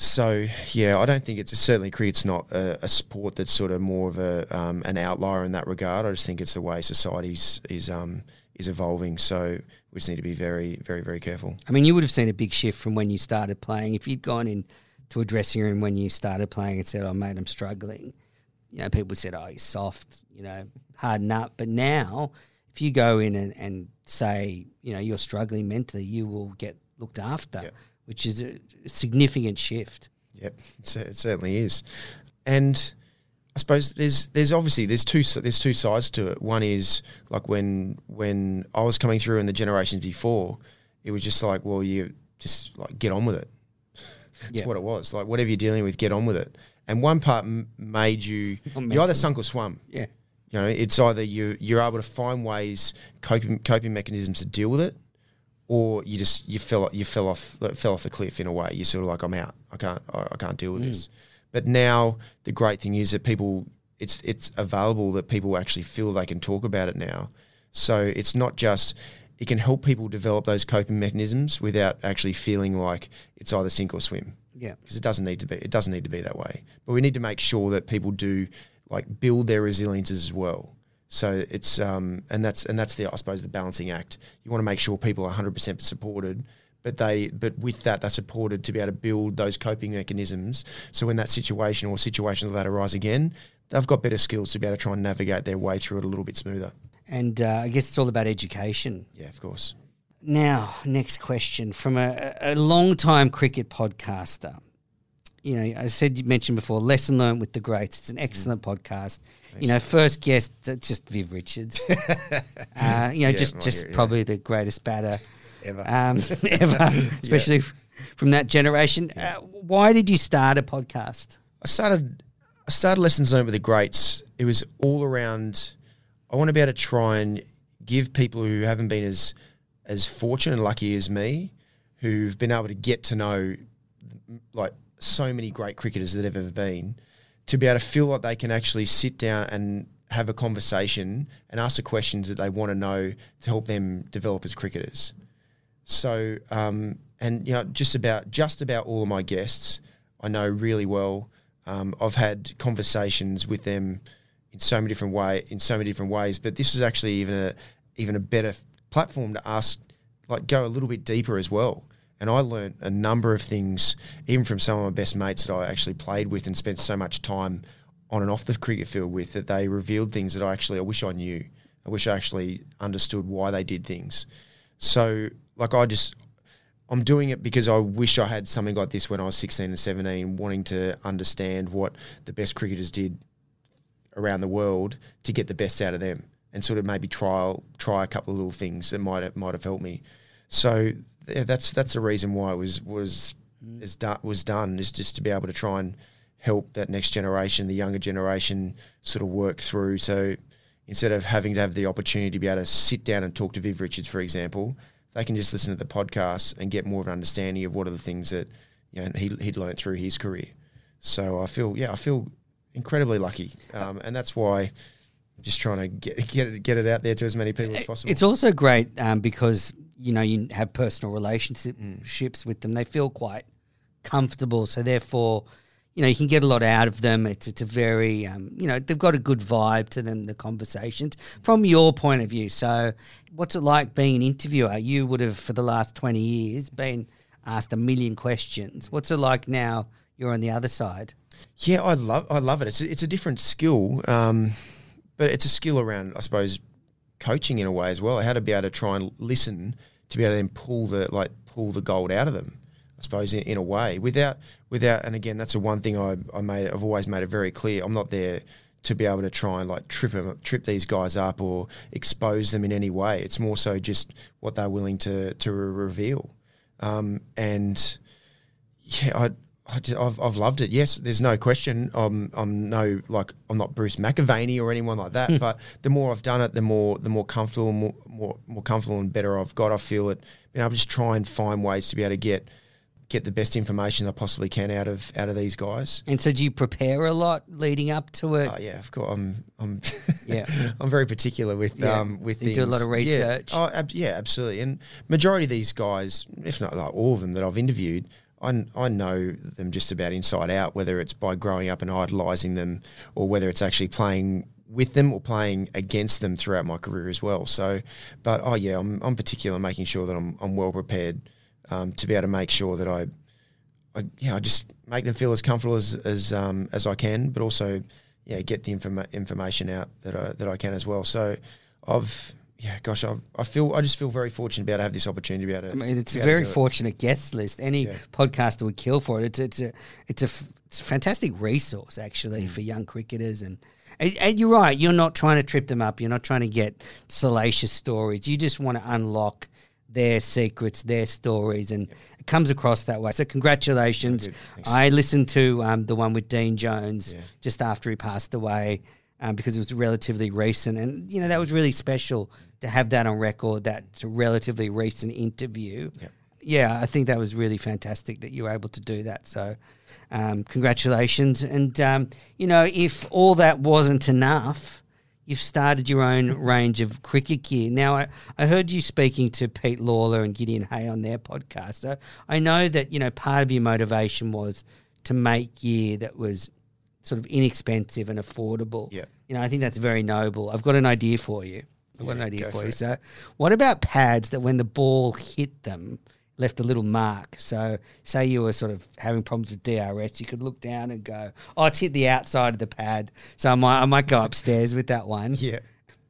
So yeah, I don't think it's certainly cricket's not a, a, sport that's sort of more of a um, an outlier in that regard. I just think it's the way society is um, is evolving. So we just need to be very, very, very careful. I mean, you would have seen a big shift from when you started playing. If you'd gone in to a dressing room when you started playing and said, "Oh, mate, I'm struggling," you know, people said, "Oh, you're soft," you know, harden up. But now, if you go in and, and say, you know, you're struggling mentally, you will get looked after, yep. which is a significant shift. Yep, it certainly is. And I suppose there's there's obviously there's two there's two sides to it. One is like when when I was coming through in the generations before, it was just like, well, you just like get on with it. That's yeah. what it was. Like whatever you're dealing with, get on with it. And one part m- made you you either sunk or swum. Yeah. You know, it's either you you're able to find ways coping coping mechanisms to deal with it, or you just you fell you fell off fell off the cliff in a way. You're sort of like I'm out. I can't I, I can't deal with mm. this. But now the great thing is that people it's it's available that people actually feel they can talk about it now. So it's not just it can help people develop those coping mechanisms without actually feeling like it's either sink or swim. Yeah. Because it doesn't need to be it doesn't need to be that way. But we need to make sure that people do like build their resilience as well. So it's um and that's and that's the I suppose the balancing act. You want to make sure people are 100% supported but they but with that they're supported to be able to build those coping mechanisms. So when that situation or situations like that arise again, they've got better skills to be able to try and navigate their way through it a little bit smoother. And uh, I guess it's all about education. Yeah, of course. Now, next question from a, a long-time cricket podcaster. You know, I said you mentioned before, lesson learned with the greats. It's an excellent mm. podcast. Thanks. You know, first guest, just Viv Richards. uh, you know, yeah, just just probably yeah. the greatest batter ever, um, ever, especially yeah. from that generation. Uh, why did you start a podcast? I started. I started lessons learned with the greats. It was all around. I want to be able to try and give people who haven't been as as fortunate and lucky as me, who've been able to get to know like so many great cricketers that have ever been, to be able to feel like they can actually sit down and have a conversation and ask the questions that they want to know to help them develop as cricketers. So, um, and you know, just about just about all of my guests, I know really well. Um, I've had conversations with them in so many different way in so many different ways. But this is actually even a even a better platform to ask, like, go a little bit deeper as well. And I learned a number of things, even from some of my best mates that I actually played with and spent so much time on and off the cricket field with, that they revealed things that I actually I wish I knew. I wish I actually understood why they did things. So, like, I just I'm doing it because I wish I had something like this when I was 16 and 17, wanting to understand what the best cricketers did around the world to get the best out of them, and sort of maybe trial try a couple of little things that might have, might have helped me. So yeah, that's that's the reason why it was was mm. is done was done is just to be able to try and help that next generation, the younger generation, sort of work through. So instead of having to have the opportunity to be able to sit down and talk to Viv Richards, for example, they can just listen to the podcast and get more of an understanding of what are the things that you know he he'd learned through his career. So I feel yeah I feel incredibly lucky, um, and that's why I'm just trying to get get it, get it out there to as many people as possible. It's also great um, because you know you have personal relationships with them. They feel quite comfortable, so therefore, you know you can get a lot out of them. It's it's a very um, you know they've got a good vibe to them. The conversations from your point of view. So, what's it like being an interviewer? You would have for the last twenty years been asked a million questions. What's it like now? You're on the other side. Yeah, I love I love it. It's a, it's a different skill, um, but it's a skill around I suppose coaching in a way as well. How to be able to try and listen to be able to then pull the like pull the gold out of them. I suppose in, in a way without without and again that's the one thing I I made I've always made it very clear. I'm not there to be able to try and like trip them, trip these guys up or expose them in any way. It's more so just what they're willing to to reveal. Um, and yeah, I I just, I've, I've loved it. Yes, there's no question. I'm I'm no like I'm not Bruce McAvaney or anyone like that. but the more I've done it, the more the more comfortable, more more, more comfortable and better I've got. I feel it. Being able to just try and find ways to be able to get get the best information I possibly can out of out of these guys. And so, do you prepare a lot leading up to it? Oh yeah, of course. I'm I'm Yeah. I'm very particular with Yeah. um with You do a lot of research. Yeah. Oh, ab- yeah, absolutely. And majority of these guys, if not like all of them that I've interviewed, I, I know them just about inside out. Whether it's by growing up and idolising them, or whether it's actually playing with them or playing against them throughout my career as well. So, but oh yeah, I'm I'm particular making sure that I'm I'm well prepared um, to be able to make sure that I I, yeah, I just make them feel as comfortable as as um, as I can, but also yeah, get the informa- information out that I, that I can as well. So I've yeah, gosh, I've, I feel I just feel very fortunate to be able to have this opportunity to be able to. I mean, it's a very do it. fortunate guest list. Any Yeah. podcaster would kill for it. It's it's a it's a, f- it's a fantastic resource actually Mm. for young cricketers and. And and you're right. You're not trying to trip them up. You're not trying to get salacious stories. You just want to unlock their secrets, their stories, and it comes across that way. So congratulations. I listened to um, the one with Dean Jones Yeah. just after he passed away um, because it was relatively recent, and you know that was really special to have that on record. That's a relatively recent interview. Yep. Yeah, I think that was really fantastic that you were able to do that. So, um, congratulations. And um, you know, if all that wasn't enough, you've started your own range of cricket gear. Now, I, I heard you speaking to Pete Lalor and Gideon Haigh on their podcast. So I know that you know part of your motivation was to make gear that was sort of inexpensive and affordable. Yeah. You know, I think that's very noble. I've got an idea for you. I've got an idea for for you. it. So, what about pads that when the ball hit them, left a little mark? So, say you were sort of having problems with DRS, you could look down and go, "Oh, it's hit the outside of the pad." So I might, I might go upstairs with that one. Yeah.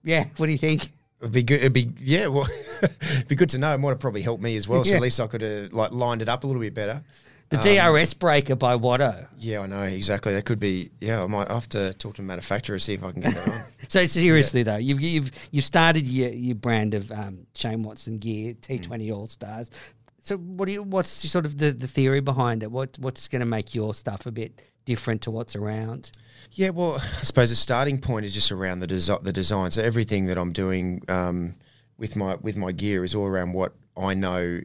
Yeah. What do you think? It'd be good. It'd be yeah. Well, it'd be good to know. It might have probably helped me as well. So Yeah. at least I could have like lined it up a little bit better. The Um, DRS breaker by Watto. Yeah, I know exactly. That could be. Yeah, I might have to talk to the manufacturer see if I can get that on. So seriously though, you've you've you've started your, your brand of um, Shane Watson gear, T Hmm. Twenty All Stars. So what do you? What's sort of the, the theory behind it? What what's going to make your stuff a bit different to what's around? Yeah, well, I suppose the starting point is just around the desi- the design. So everything that I'm doing um, with my with my gear is all around what I know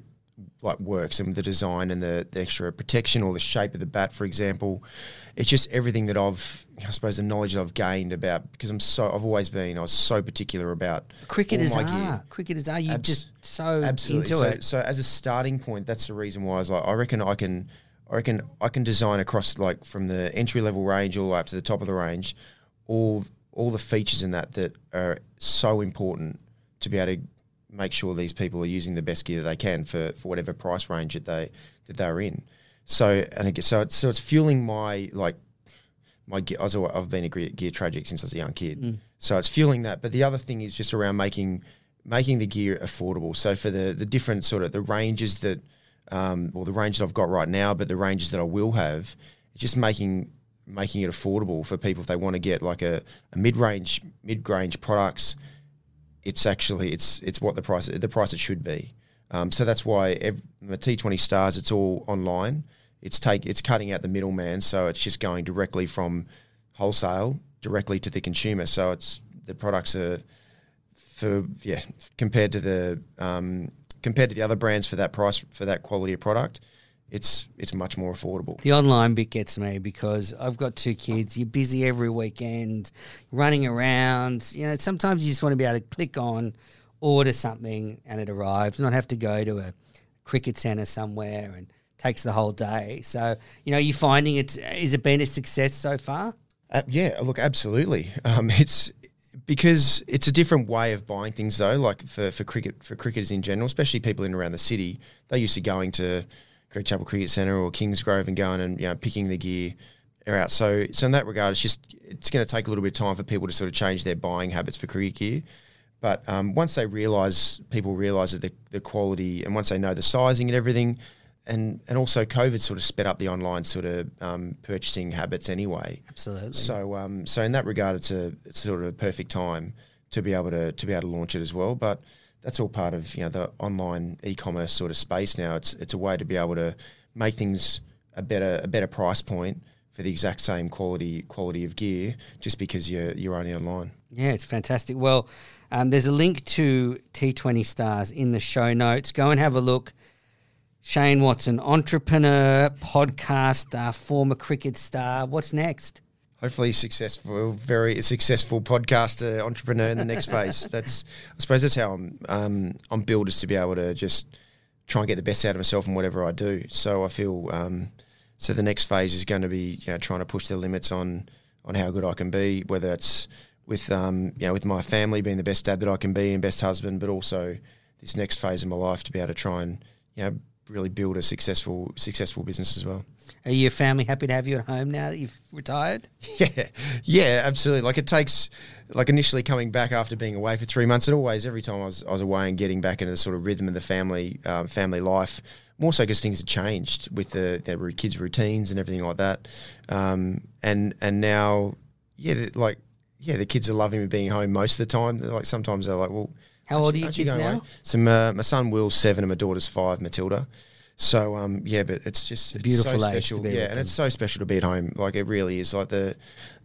like works and the design and the, the extra protection or the shape of the bat, for example. It's just everything that I've, I suppose, the knowledge that I've gained about because I'm so I've always been I was so particular about Cricketers are gear. cricketers are you Abs- just so Absolutely. into so, it? so as a starting point, that's the reason why I was like, I reckon I can, I reckon I can design across like from the entry level range all the way up to the top of the range, all all the features in that that are so important to be able to make sure these people are using the best gear that they can for, for whatever price range that they that they're in. So and again, so it's, so it's fueling my like my gear. I I've been a gear, gear tragic since I was a young kid, so it's fueling that. But the other thing is just around making making the gear affordable. So for the the different sort of the ranges that, um, well, the range that I've got right now, but the ranges that I will have, just making making it affordable for people if they want to get like a, a mid range mid range products. It's actually it's it's what the price the price it should be. Um, so that's why the T20 stars it's all online. It's take it's cutting out the middleman, so it's just going directly from wholesale directly to the consumer. So it's the products are for yeah compared to the um, compared to the other brands for that price for that quality of product, it's it's much more affordable. The online bit gets me because I've got two kids. You're busy every weekend, running around. You know, sometimes you just want to be able to click on, order something, and it arrives. Not have to go to a cricket centre somewhere and takes the whole day. So, you know, you finding it is it been a success so far? Uh, yeah, look, absolutely. Um, it's because it's a different way of buying things, though. Like for, for cricket, for cricketers in general, especially people in around the city, they used to going to Greg Chappell Cricket Centre or Kingsgrove and going and you know picking the gear out. So, so in that regard, it's just it's going to take a little bit of time for people to sort of change their buying habits for cricket gear. But um, once they realise, people realise that the, the quality, and once they know the sizing and everything, and and also COVID sort of sped up the online sort of um, purchasing habits anyway. Absolutely. So um, so in that regard, it's a it's sort of a perfect time to be able to to be able to launch it as well. But that's all part of you know the online e-commerce sort of space now. It's it's a way to be able to make things a better a better price point for the exact same quality quality of gear, just because you're you're only online. Yeah, it's fantastic. Well, um, there's a link to T20 Stars in the show notes. Go and have a look. Shane Watson, entrepreneur, podcaster, former cricket star. What's next? Hopefully, successful, very successful podcaster, entrepreneur in the next phase. That's, I suppose, that's how I'm. Um, I'm built is to be able to just try and get the best out of myself in whatever I do. So I feel. Um, so the next phase is going to be you know, trying to push the limits on on how good I can be, whether it's with um, you know with my family being the best dad that I can be and best husband, but also this next phase of my life to be able to try and you know really build a successful successful business as well. Are your family happy to have you at home now that you've retired? Yeah, yeah, absolutely. Like it takes, like initially coming back after being away for three months, it always every time I was, I was away and getting back into the sort of rhythm of the family um, family life. More so because things had changed with the their kids' routines and everything like that, um, and and now, yeah, like yeah, the kids are loving me being home most of the time. They're like sometimes they're like, well, How aren't old are you- your kids going now? away? So my, my son Will's seven and my daughter's five, Matilda. So um, yeah, but it's just a it's beautiful so age to special. be yeah, with and it's so special to be at home. Like it really is. Like the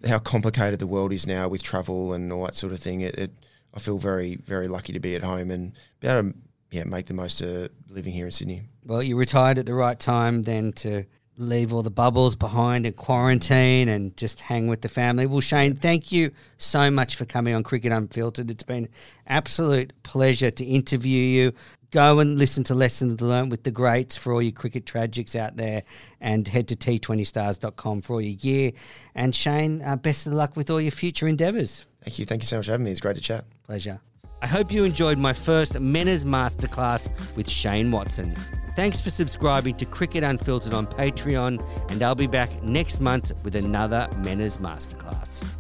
how complicated the world is now with travel and all that sort of thing. It, it I feel very very lucky to be at home and be able to yeah make the most of living here in Sydney. Well, you retired at the right time then to leave all the bubbles behind and quarantine and just hang with the family. Well, Shane, thank you so much for coming on Cricket Unfiltered. It's been absolute pleasure to interview you. Go and listen to Lessons Learned with the Greats for all your cricket tragics out there and head to t20stars.com for all your gear. And Shane, uh, best of luck with all your future endeavours. Thank you, thank you so much for having me. It's great to chat. Pleasure. I hope you enjoyed my first Menners Masterclass with Shane Watson. Thanks for subscribing to Cricket Unfiltered on Patreon, and I'll be back next month with another Menners Masterclass.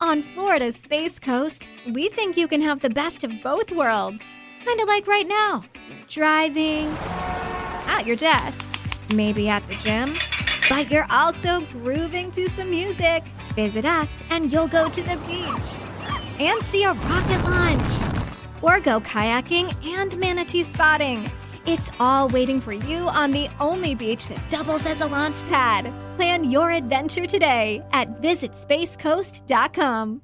On Florida's Space Coast, we think you can have the best of both worlds. Kind of like right now driving, at your desk, maybe at the gym, but you're also grooving to some music. Visit us and you'll go to the beach and see a rocket launch, or go kayaking and manatee spotting. It's all waiting for you on the only beach that doubles as a launch pad. Plan your adventure today at visitspacecoast.com.